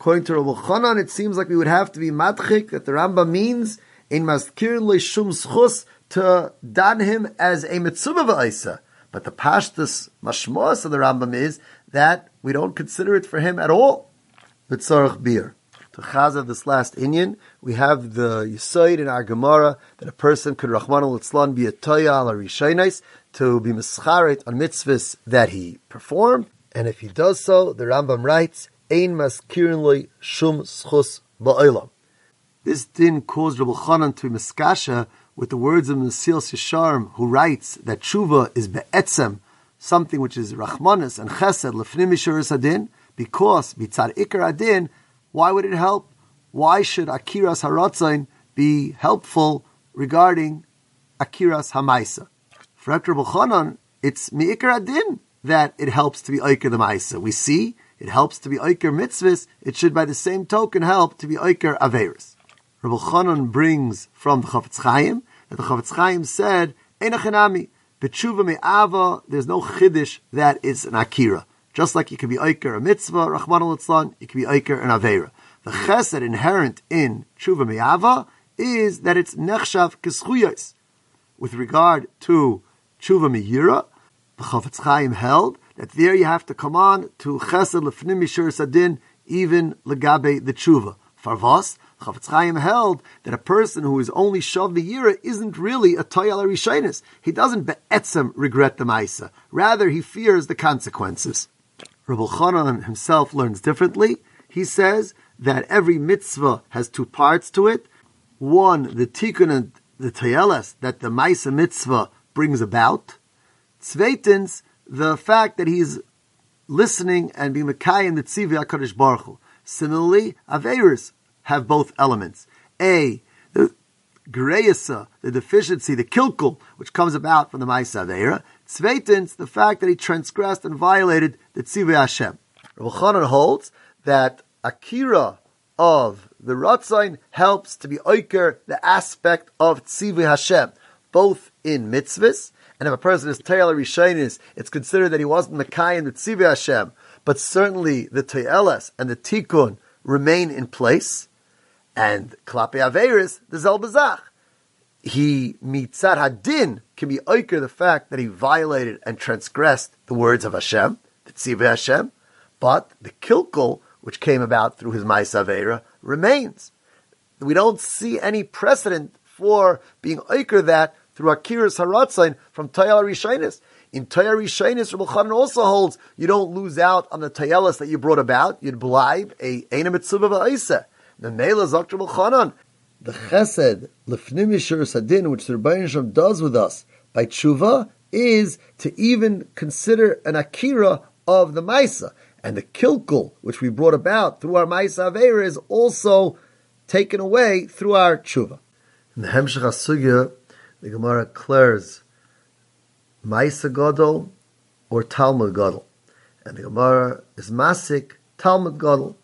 According to Rabbi Chanan, it seems like we would have to be matchik that the Rambam means in maskir leishum schus to dan him as a mitzvah v'aisa. But the pashtus mashmos of the Rambam is that we don't consider it for him at all. Mitzarach beer. to chaza this last Inyan, we have the Yisoid in our Gemara that a person could Rahman al be a toya al to be mischaret on mitzvahs that he performed, and if he does so, the Rambam writes, Ein maskirin shum schus ba'olam. This din caused Rabbi Chanan to be miskasha with the words of Mesilas Yesharim, who writes that tshuva is be'etzem, something which is rachmanis and chesed lefnim mishuris adin, because mitzad ikar adin, why would it help? Why should akiras haratzain be helpful regarding akiras hamaisa? For Rabbi Chanan, it's mi'ikar adin that it helps to be oiker the maisa. We see it helps to be oiker mitzvahs. It should, by the same token, help to be oiker averis. Rabbi Chanan brings from the Chafetz Chaim that the Chafetz Chaim said, "Enachenami b'tshuva me'ava." There's no chiddush that is an akira. Just like you could be oiker a mitzvah, Rahman al you could be oiker an avera. The chesed inherent in tshuva me'ava is that it's nechshav keschuyos. With regard to tshuva me'yira, the Chafetz Chaim held that there you have to come on to chesed lefnim mishur sadin, even legabe the tshuva. Farvas, Chafetz Chaim held that a person who is only shav yira isn't really a toyal rishonis. He doesn't be'etzem regret the ma'isa. Rather, he fears the consequences. Rabbi Chanan himself learns differently. He says that every mitzvah has two parts to it. One, the tikkun and the toyeles that the ma'isa mitzvah brings about. Zweitens, the fact that he's listening and being Makai in the Tzivi HaKadosh Baruch Hu. Similarly, Averis have both elements. A, the Gereyasa, the deficiency, the kilkul, which comes about from the Maisa Aveira. Zweitens, the fact that he transgressed and violated the Tzivi Hashem. Rabbi holds that Akira of the Ratzain helps to be oiker the aspect of Tzivi Hashem, both in mitzvahs and if a person is Rishainis, it's considered that he wasn't Makai in the Tzivi Hashem, but certainly the Tayeles and the Tikkun remain in place, and Klape Averis, the Zelbazach. He, Mitzad Hadin, can be oiker the fact that he violated and transgressed the words of Hashem, the Tzivi Hashem, but the Kilkul, which came about through his Ma'is Avera, remains. We don't see any precedent for being oiker that through Akiras Haratzain from Tayal Rishainis. In Tayal Rishainis, Rabbi Chanan also holds you don't lose out on the Tayalas that you brought about. You'd blibe a Eina Mitzvah V'Aisa. The Mela Zok Rabbi Chanan. The Chesed, Lefnim Yishur Sadin, which the Rebbeinu Shem does with us by Tshuva, is to even consider an Akira of the Maisa. And the Kilkul, which we brought about through our Maisa Aveira, is also taken away through our Tshuva. In the Hemshech HaSugya, the Gemara declares Maisa Gadol or Talmud Gadol. And the Gemara is Masik Talmud Gadol.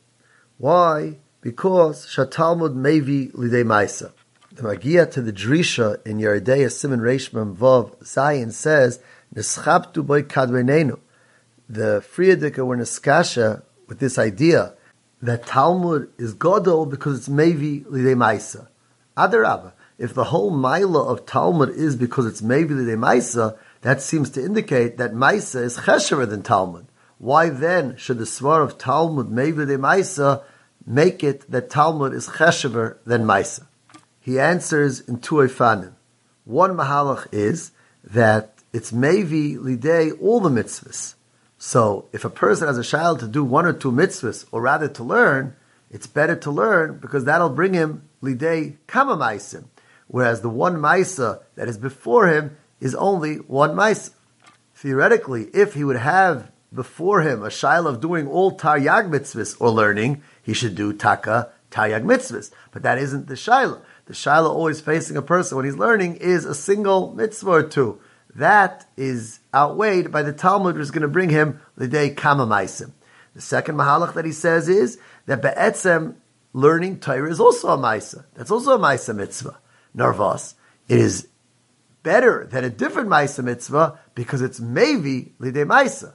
Why? Because Shatalmud Mevi Lidei Maisa. The Magia to the Drisha in Yeridei Simon Reishmam Vav Zayin says, Neschabtu boy kadvenenu. The Friedika were Neskasha with this idea that Talmud is Gadol because it's Mevi Lidei Maisa. Adarabah if the whole Maila of Talmud is because it's maybe the Maisa, that seems to indicate that Maisa is cheshever than Talmud. Why then should the svar of Talmud maybe the Maisa make it that Talmud is cheshever than Maisa? He answers in two efanim. One mahalach is that it's maybe lidei all the mitzvahs. So if a person has a child to do one or two mitzvahs, or rather to learn, it's better to learn because that'll bring him lidei kama maisim whereas the one Maisa that is before him is only one Maisa. Theoretically, if he would have before him a shaila of doing all Taryag mitzvahs or learning, he should do Taka Taryag mitzvahs. But that isn't the shaila. The shaila always facing a person when he's learning is a single mitzvah or two. That is outweighed by the Talmud, is going to bring him the day Kama Maisim. The second mahalach that he says is that Be'etzem learning Torah is also a Maisa. That's also a Maisa mitzvah. Narvas, it is better than a different Maisa mitzvah because it's maybe Lide Maisa.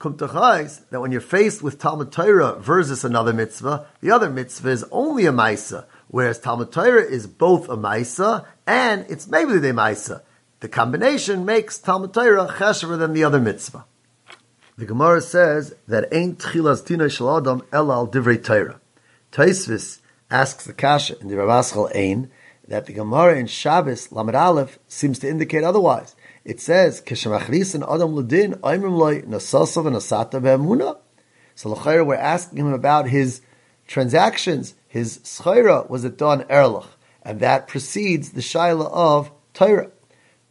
Kumtachais, that when you're faced with Talmud Torah versus another mitzvah, the other mitzvah is only a Maisa, whereas Talmud Torah is both a Maisa and it's maybe Lide Maisa. The combination makes Talmud Torah cheshever than the other mitzvah. The Gemara says that ain't tchilas tina shel adam elal divrei Torah. Taisvis asks the Kasha in the Ramaschal Ein that the Gemara in Shabbos Lamed Aleph seems to indicate otherwise. It says, "Kishemachrisin Adam Ladin Aimrim Loi Nasasav and Asata Be'emuna." So L'chayr, we're asking him about his transactions. His schayra was at Don Erlich, and that precedes the shaila of Torah.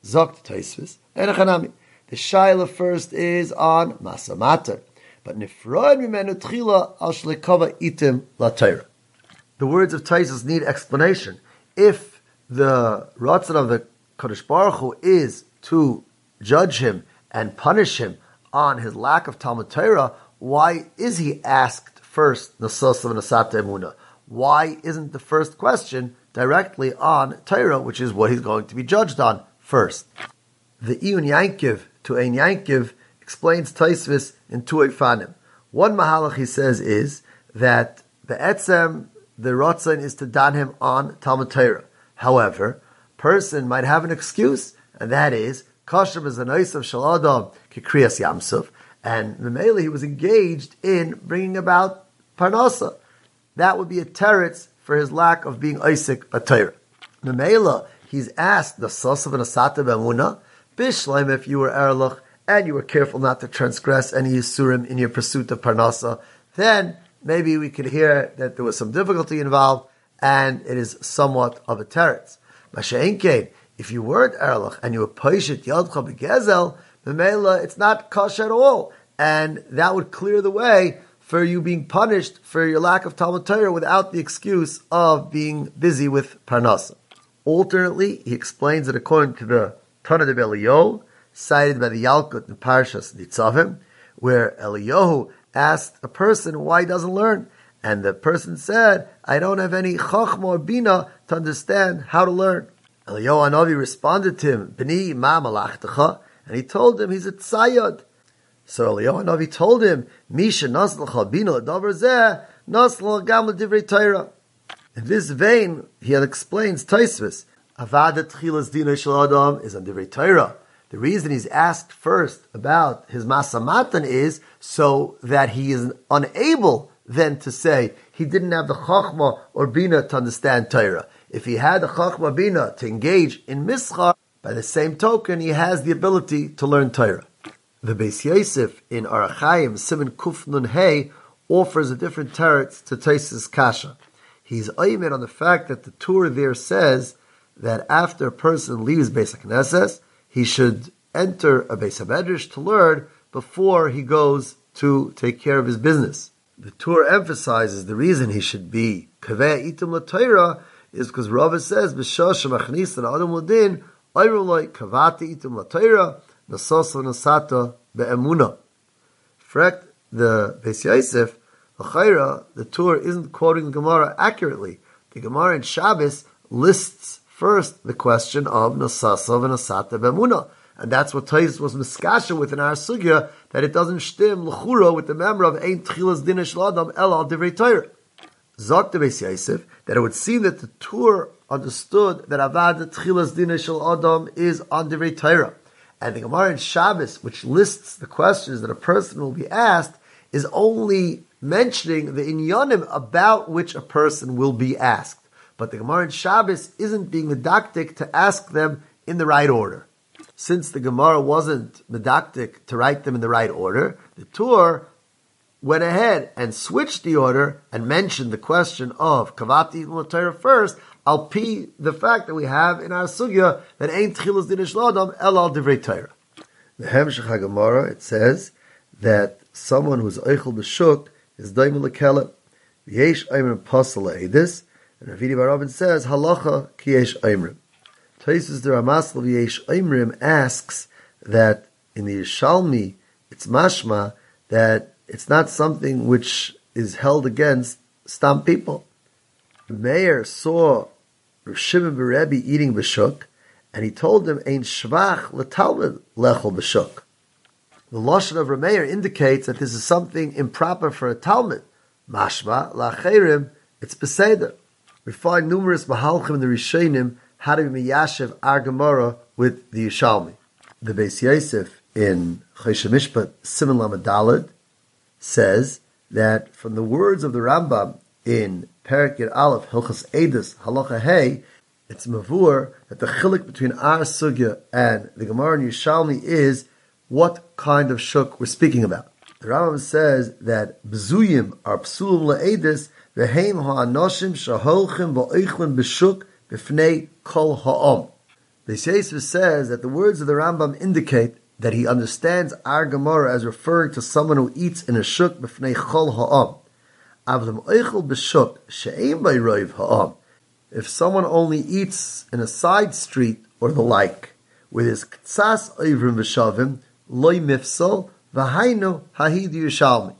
Zokt Taisvis and The shaila first is on Masamater, but Nifrod Mimenu Tchila Al Itim La. The words of Taisus need explanation. If the Ratzon of the Kodesh Baruch Hu is to judge him and punish him on his lack of Talmud Torah, why is he asked first Nasos of Nasat Emuna? Why isn't the first question directly on Torah, which is what he's going to be judged on first? The Iyun Yankiv to Ein Yankiv explains Taisvis in two Eifanim. One Mahalach he says is that the Etzem, the Ratzon is to dan him on Talmud Torah. However, person might have an excuse and that is Kashem is an ice of Shaladam Kikriyas Yamsuf, and Memele he was engaged in bringing about Parnasa. That would be a teretz for his lack of being Isaac a Torah. Memela, he's asked the Sosav and Asata Bemuna, Bishleim, if you were Erlich, and you were careful not to transgress any Yisurim in your pursuit of Parnasa, then maybe we could hear that there was some difficulty involved, and it is somewhat of a teretz. Masha'inkein, if you weren't Erlich and you were Paishet Yadcha Begezel, Memela, it's not Kash at all. And that would clear the way for you being punished for your lack of Talmud Torah without the excuse of being busy with Parnasa. Alternately, he explains that according to the Tana de Eliyahu, cited by the Yalkut in Parshas Nitzavim, where Eliyahu asked a person why he doesn't learn. And the person said, I don't have any chachma or bina to understand how to learn. Eliyahu Hanavi responded to him, B'ni ma malachtecha, and he told him he's a tzayad. So Eliyahu Hanavi told him, Misha naslcha bina l'davar zeh, nasla gam l'divrei Torah. In this vein, he explains Taisvis, Avada tchilas dina shel adam is on divrei Torah. The reason he's asked first about his masamatan is so that he is unable then to say he didn't have the chachma or bina to understand Torah. If he had the Chachma Bina to engage in Mischar, by the same token, he has the ability to learn Torah. The Beis Yosef in Orach Chayim, Simon Kufnun Hey, offers a different teretz to Taisis Kasha. He's aimed on the fact that the Torah there says that after a person leaves Beis HaKnesses, he should enter a Beis HaMedrash to learn before he goes to take care of his business. The Torah emphasizes the reason he should be Kaveh Itim Torah is because Rava says b'shosh machnis and adam ladin ayrulay kavati itim latayra nasasa nasata be'emuna. Correct the Beis Yosef, the the Torah isn't quoting the Gemara accurately. The Gemara in Shabbos lists first the question of nasasa and nasata be'emuna. And that's what Tais was miskasha with in our sugya, that it doesn't stem l'chura with the member of Ein Tchilas Dinish Ladam El Al Divrei Torah. The Beis Yosef, that it would seem that the Tur understood that Avad Tchilas Dina Shel Adam is on Divrei Torah. And the Gemara in Shabbos, which lists the questions that a person will be asked, is only mentioning the inyanim about which a person will be asked. But the Gemara in Shabbos isn't being medactic to ask them in the right order. Since the Gemara wasn't medactic to write them in the right order, the Tur went ahead and switched the order and mentioned the question of Kavati Torah first, I'll pee the fact that we have in our sugya that ain't Tchilas Dinish Lodam El Al Divrei Torah. The Hemshech HaGemara, it says that someone who's Eichel B'Shuk is Daimon Lekelim. Yesh Aimrim Pasal Eidis, and Ravidi Barabin says, Halacha Ki Yesh Aimrim. Taisus the Ramasl Yesh Aimrim asks that in the Yerushalmi, it's mashma that it's not something which is held against stam people. The mayor saw Shimon Rebbe eating b'shuk, and he told him, "Ein shvach letalmud lechol b'shuk." The lashon of Rameir indicates that this is something improper for a talmud. Mashma lacherim, it's beseder. We find numerous mahalchim in the Rishonim how to miyashiv our Gemara with the Yerushalmi. The Beis Yosef in Choshen Mishpat Simon Lamadalid says that from the words of the Rambam in Perik Yir Aleph Hilchas Edus Halacha Hey, it's mavur that the chilik between our sugya and the Gemara and Yishalmi is what kind of shuk we're speaking about. The Rambam says that bzuyim are psulim le'edis v'heim ha'anoshim shaholchim v'oichlin b'shuk b'fnei kol ha'om. The Yisrael says that the words of the Rambam indicate that he understands our Gemara as referring to someone who eats in a shuk b'fnei chol ha'am. Avdem oichel b'shuk she'eim roiv ha'am. If someone only eats in a side street or the like, with his ktsas oivrim v'shavim, loy mifsal, v'hainu hahid yushalmi.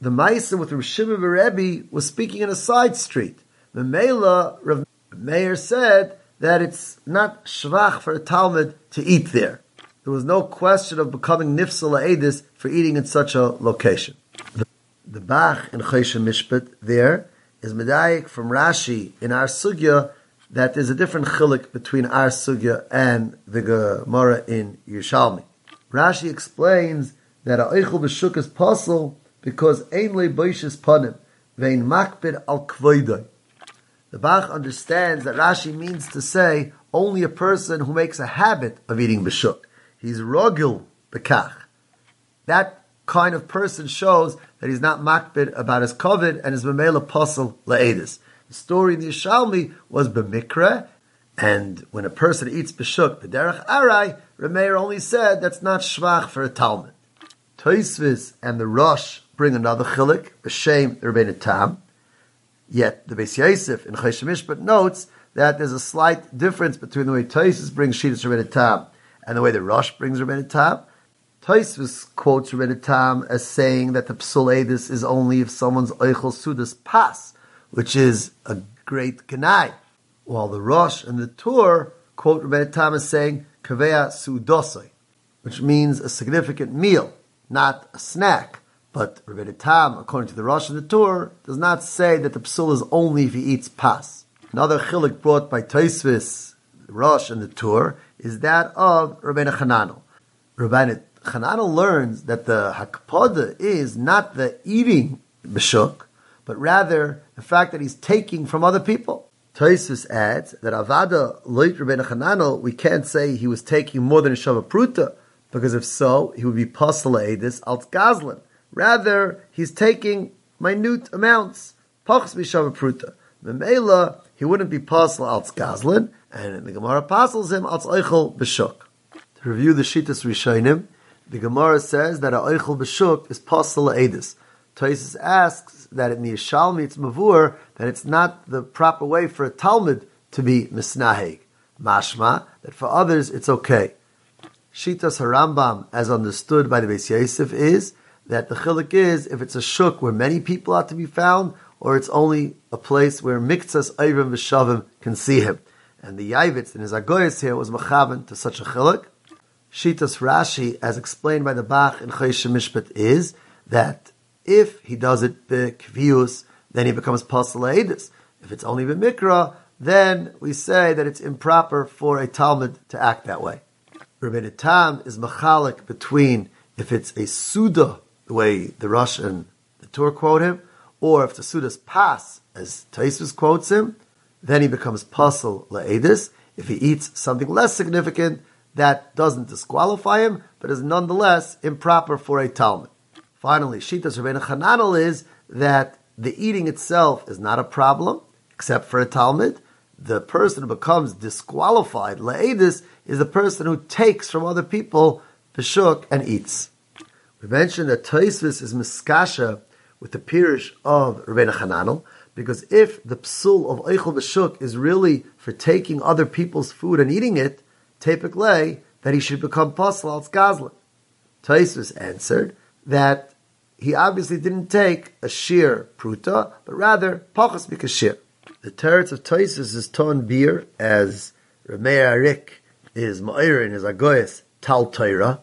The Maisa with Rav Shimon Rebbe was speaking in a side street. The Mela, Rav Meir said that it's not shvach for a Talmud to eat there. There was no question of becoming nifsal edis for eating in such a location. The, the Bach in Choshen Mishpat there is medayik from Rashi in our sugya that there's a different chilik between our sugya and the Gemara in Yerushalmi. Rashi explains that a eichel b'shuk is possible because ein le boishes panim vein makbid al kvoidoi. The Bach understands that Rashi means to say only a person who makes a habit of eating b'shuk. He's rogil bekach. That kind of person shows that he's not makbid about his kovid and his memela apostle laedis. The story in the Yerushalmi was b'mikra, and when a person eats b'shuk b'derech arai, Remeir only said that's not shvach for a Talmud. Toisvis and the Rosh bring another chilik, b'shem the Rebbeinu Tam. Yet the Beis Yosef in Choshen Mishpat notes that there's a slight difference between the way Toisvis brings Shittas Rebbeinu Tam and the way the Rosh brings Rebbeinu Tam. Toisvis quotes Rebbeinu Tam as saying that the Psul Edis is only if someone's Eichel Sudas pas, which is a great Ganai. While the Rosh and the Tur quote Rebbeinu Tam as saying Kavea Sudosoi, which means a significant meal, not a snack. But Rebbeinu Tam, according to the Rosh and the Tur, does not say that the Psul is only if he eats pas. Another chilik brought by Toisvis, the Rosh and the Tur, is that of Rabbeinu Chananel. Rabbeinu Chananel learns that the hakpada is not the eating b'shuk, but rather the fact that he's taking from other people. Toisus adds that Avada loit Rabbeinu Chananel, we can't say he was taking more than a shava pruta, because if so, he would be pasala edis alt gazlan. Rather, he's taking minute amounts, pachs b'shava pruta. Memela, he wouldn't be pasal alt gazlan, and the Gemara apostles him als oichel b'shuk. To review the Shitas Rishonim, the Gemara says that a oichel b'shuk is pasal edis. Toisus asks that in the Yerushalmi it's mavur that it's not the proper way for a Talmud to be Misnahig. Mashma that for others it's okay. Shitas Harambam, as understood by the Beis Yosef, is that the chilik is if it's a shuk where many people are to be found, or it's only a place where miktzas ayrim v'shavim can see him. And the Yavitz in his Agoyas here was machavan to such a chilik. Shitas Rashi, as explained by the Bach in Choshen Mishpat, is that if he does it bekvius, then he becomes pasal If it's only b'mikra, then we say that it's improper for a Talmud to act that way. Rabbi Tam is machalik between if it's a suda, the way the Russian, the Tur quote him, or if the sudas pass, as Taisus quotes him, then he becomes puzzle la'edis. If he eats something less significant, that doesn't disqualify him, but is nonetheless improper for a Talmud. Finally, Shitas Rabbeinu Chananel is that the eating itself is not a problem, except for a Talmud. The person who becomes disqualified, la'edis, is the person who takes from other people b'shuk and eats. We mentioned that Taisvis is miskasha with the pirish of Rabbeinu Chananel, because if the psul of Eichel B'Shuk is really for taking other people's food and eating it, Tepik lay that he should become Pasal al Gazlan. Taisvis answered that he obviously didn't take a sheer pruta, but rather pachas mikashir. The teretz of Taisvis is ton beer as Ramei Arik is Ma'ir in his Agoyas Tal Torah,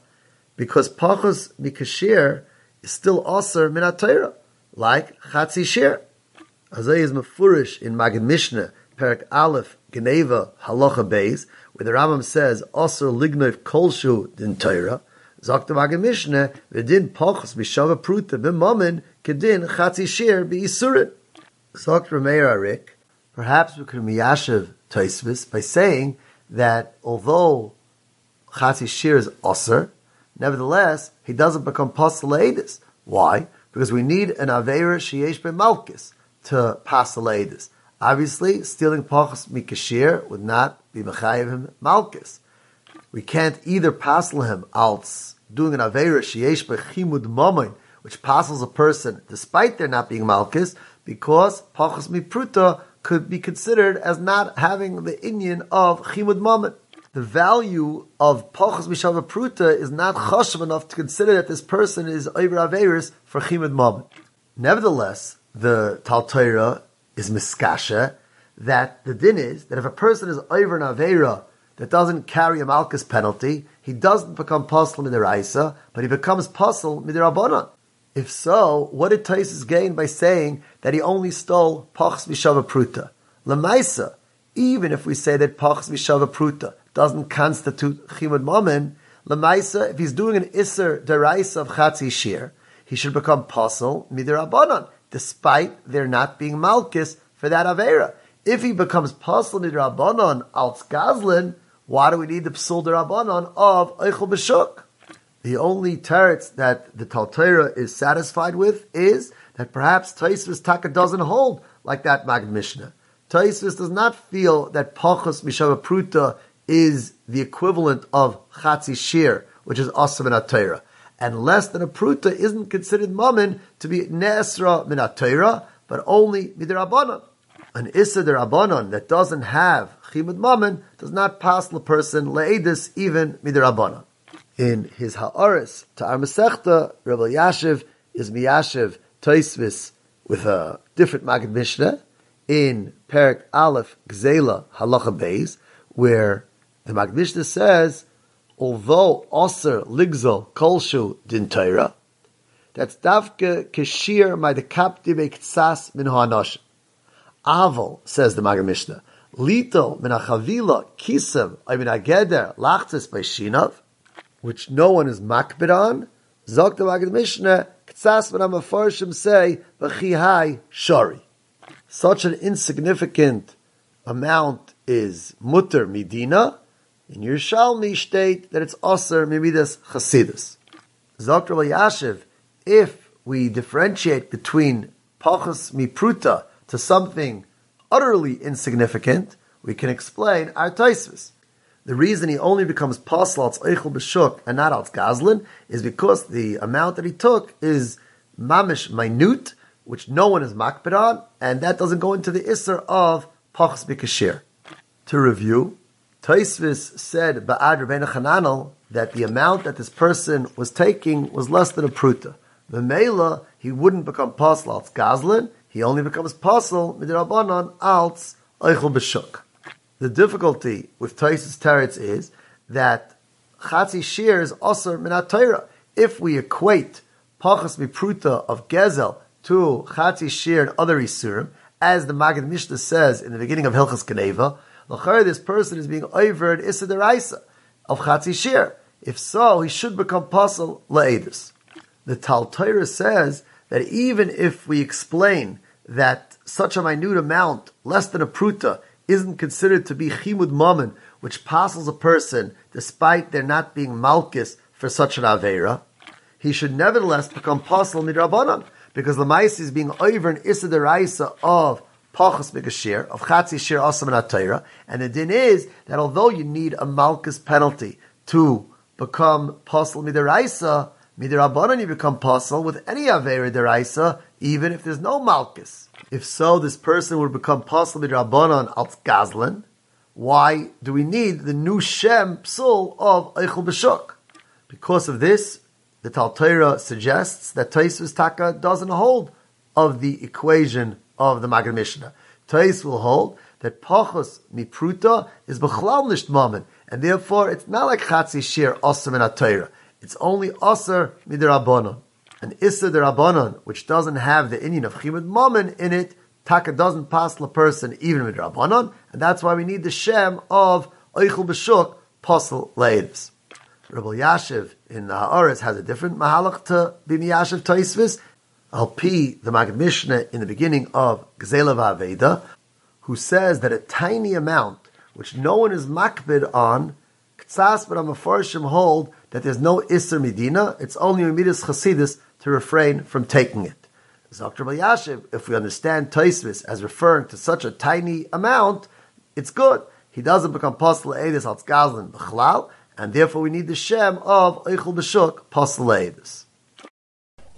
because pachas mikashir is still aser min Torah, like Chatzi Shir. Azay is mafurish in Magid Mishnah, Perak Aleph, Geneva, Halacha Beis, where the Rambam says, Osir lignov kolshu din Torah, Zokta Magid Mishnah, V'din pochos b'shava pruta b'momen, kedin chatzi shir b'isurin. Dr. Meir Arik, perhaps we could miyashiv Taisvis by saying that although Chatzi Shir is Osir, nevertheless, he doesn't become Pasaladis. Why? Because we need an Aveira Sheyesh Be Malkis to Pasaladis. Obviously, stealing Pachas Mikashir would not be Mechayiv him Malkis. We can't either pasel him als doing an Aveira Sheyesh Be Chimud Momin, which passes a person despite there not being Malkis, because Pachas Mipruta could be considered as not having the Indian of Chimud Mammon. The value of Pachas Mishava Pruta is not chashav enough to consider that this person is Oiver Averis for Chimud Mammon. Nevertheless, the Tal Torah is miskasha that the din is that if a person is over an Avera that doesn't carry a Malchus penalty, he doesn't become Pasal Midiraisa, but he becomes Pasal Midirabanan. If so, what did Taisus gain by saying that he only stole Pachs Vishava Pruta? Lamaisa, even if we say that Pachs Vishava Pruta doesn't constitute Chimud Mammon, Lamaisa, if he's doing an Isser Deraisa of Chatzi Shir, he should become Pasal Midirabanan, despite there not being Malchus for that Avera. If he becomes Pasal Midirabanan Alts Gazlin, why do we need the Psul Derabanan of Eichel B'Shuk? The only teretz that the Tal Torah is satisfied with is that perhaps Taisvis Taka doesn't hold like that Magid Mishnah. Taisvis does not feel that Pachos Mishava Pruta is the equivalent of Chatzi Shir, which is and Atera. And less than a Pruta isn't considered Mammon to be Ne'esra min but only Midirabanan. An Issa Derabanan that doesn't have Chimud Mammon does not pass the person Le'edis even Midirabanan in his Ha'aris to our Masechta, Rav Elyashiv is Miyashiv Taisvis with a different Magid Mishnah in Perak Aleph Gzela Halacha Beis, where the Magid Mishnah says, although Oser Ligzol Kolshu Din Torah, that's Davke Keshir my the Kapti Ktsas Min. Aval, says the Magid Mishnah, Lito Min HaChavila Kisav I Min HaGeder Lachtzis by Shinav, which no one is makbid on, Zok the Magid Mishnah, Ktsas I'm say, V'chihai shari. Such an insignificant amount is mutter midina. In Yerushalmi state that it's aser mimidas chasidus. Rav Elyashiv, if we differentiate between pachas mipruta to something utterly insignificant, we can explain our taisvis. The reason he only becomes pasal als eichel b'shuk and not als gazlin is because the amount that he took is mamish minute, which no one is makbid on, and that doesn't go into the isser of pachs b'kashir. To review, Taisvis said ba'ad Rabbeinu Chananel that the amount that this person was taking was less than a pruta. The mela he wouldn't become pasal als gazlin, he only becomes pasal midrabanan als eichel b'shuk. The difficulty with Taisus Teretz is that Chatzi Shir is also Minat If we equate Pachas Mipruta of Gezel to Chatzi Shir and other Isurim, as the Magid Mishnah says in the beginning of Hilchas Geneva, this person is being over at Issa of Chatzi Shir. If so, he should become Pasal La'edus. The Tal says that even if we explain that such a minute amount, less than a pruta, isn't considered to be chimud mammon, which passes a person despite there not being malchus for such an avera, he should nevertheless become pasul midrabanan because the mice is being over an deraisa of pachas megashir of chatzi shir asam and and the din is that although you need a malchus penalty to become pasul midiraisa, midirabanan you become pasul with any avera deraisa, even if there's no malchus. If so, this person would become possibly Rabbanon al Gazlan. Why do we need the new Shem Psul of Eichel B'Shuk? Because of this, the Tal Torah suggests that Taisvus Taka doesn't hold of the equation of the Magid Mishnah. Tais will hold that Pachos Mipruta is B'chlal Nisht Mammon, and therefore it's not like Chatzi Shir in a It's only Osir Midirabbanon an Issa Rabbanon, which doesn't have the Indian of Chimud Mammon in it, Taka doesn't pass the person even with Rabbanon, and that's why we need the Shem of Eichel B'Shuk, Posel Leidus. Rav Elyashiv in the Ha'aretz has a different mahalach to be Miyashiv Taisvis. Alpi, the Magid Mishnah in the beginning of Gzela Vaveda, who says that a tiny amount, which no one is makbid on, Ktsas but Amafarshim hold that there's no Isser Medina, it's only Midas Chasidis to refrain from taking it. Dr. Yashiv, if we understand Taisvis as referring to such a tiny amount, it's good. He doesn't become Pasal Eidis al Gazlin B'chlal, and therefore we need the Shem of Eichel B'Shuk Pasal.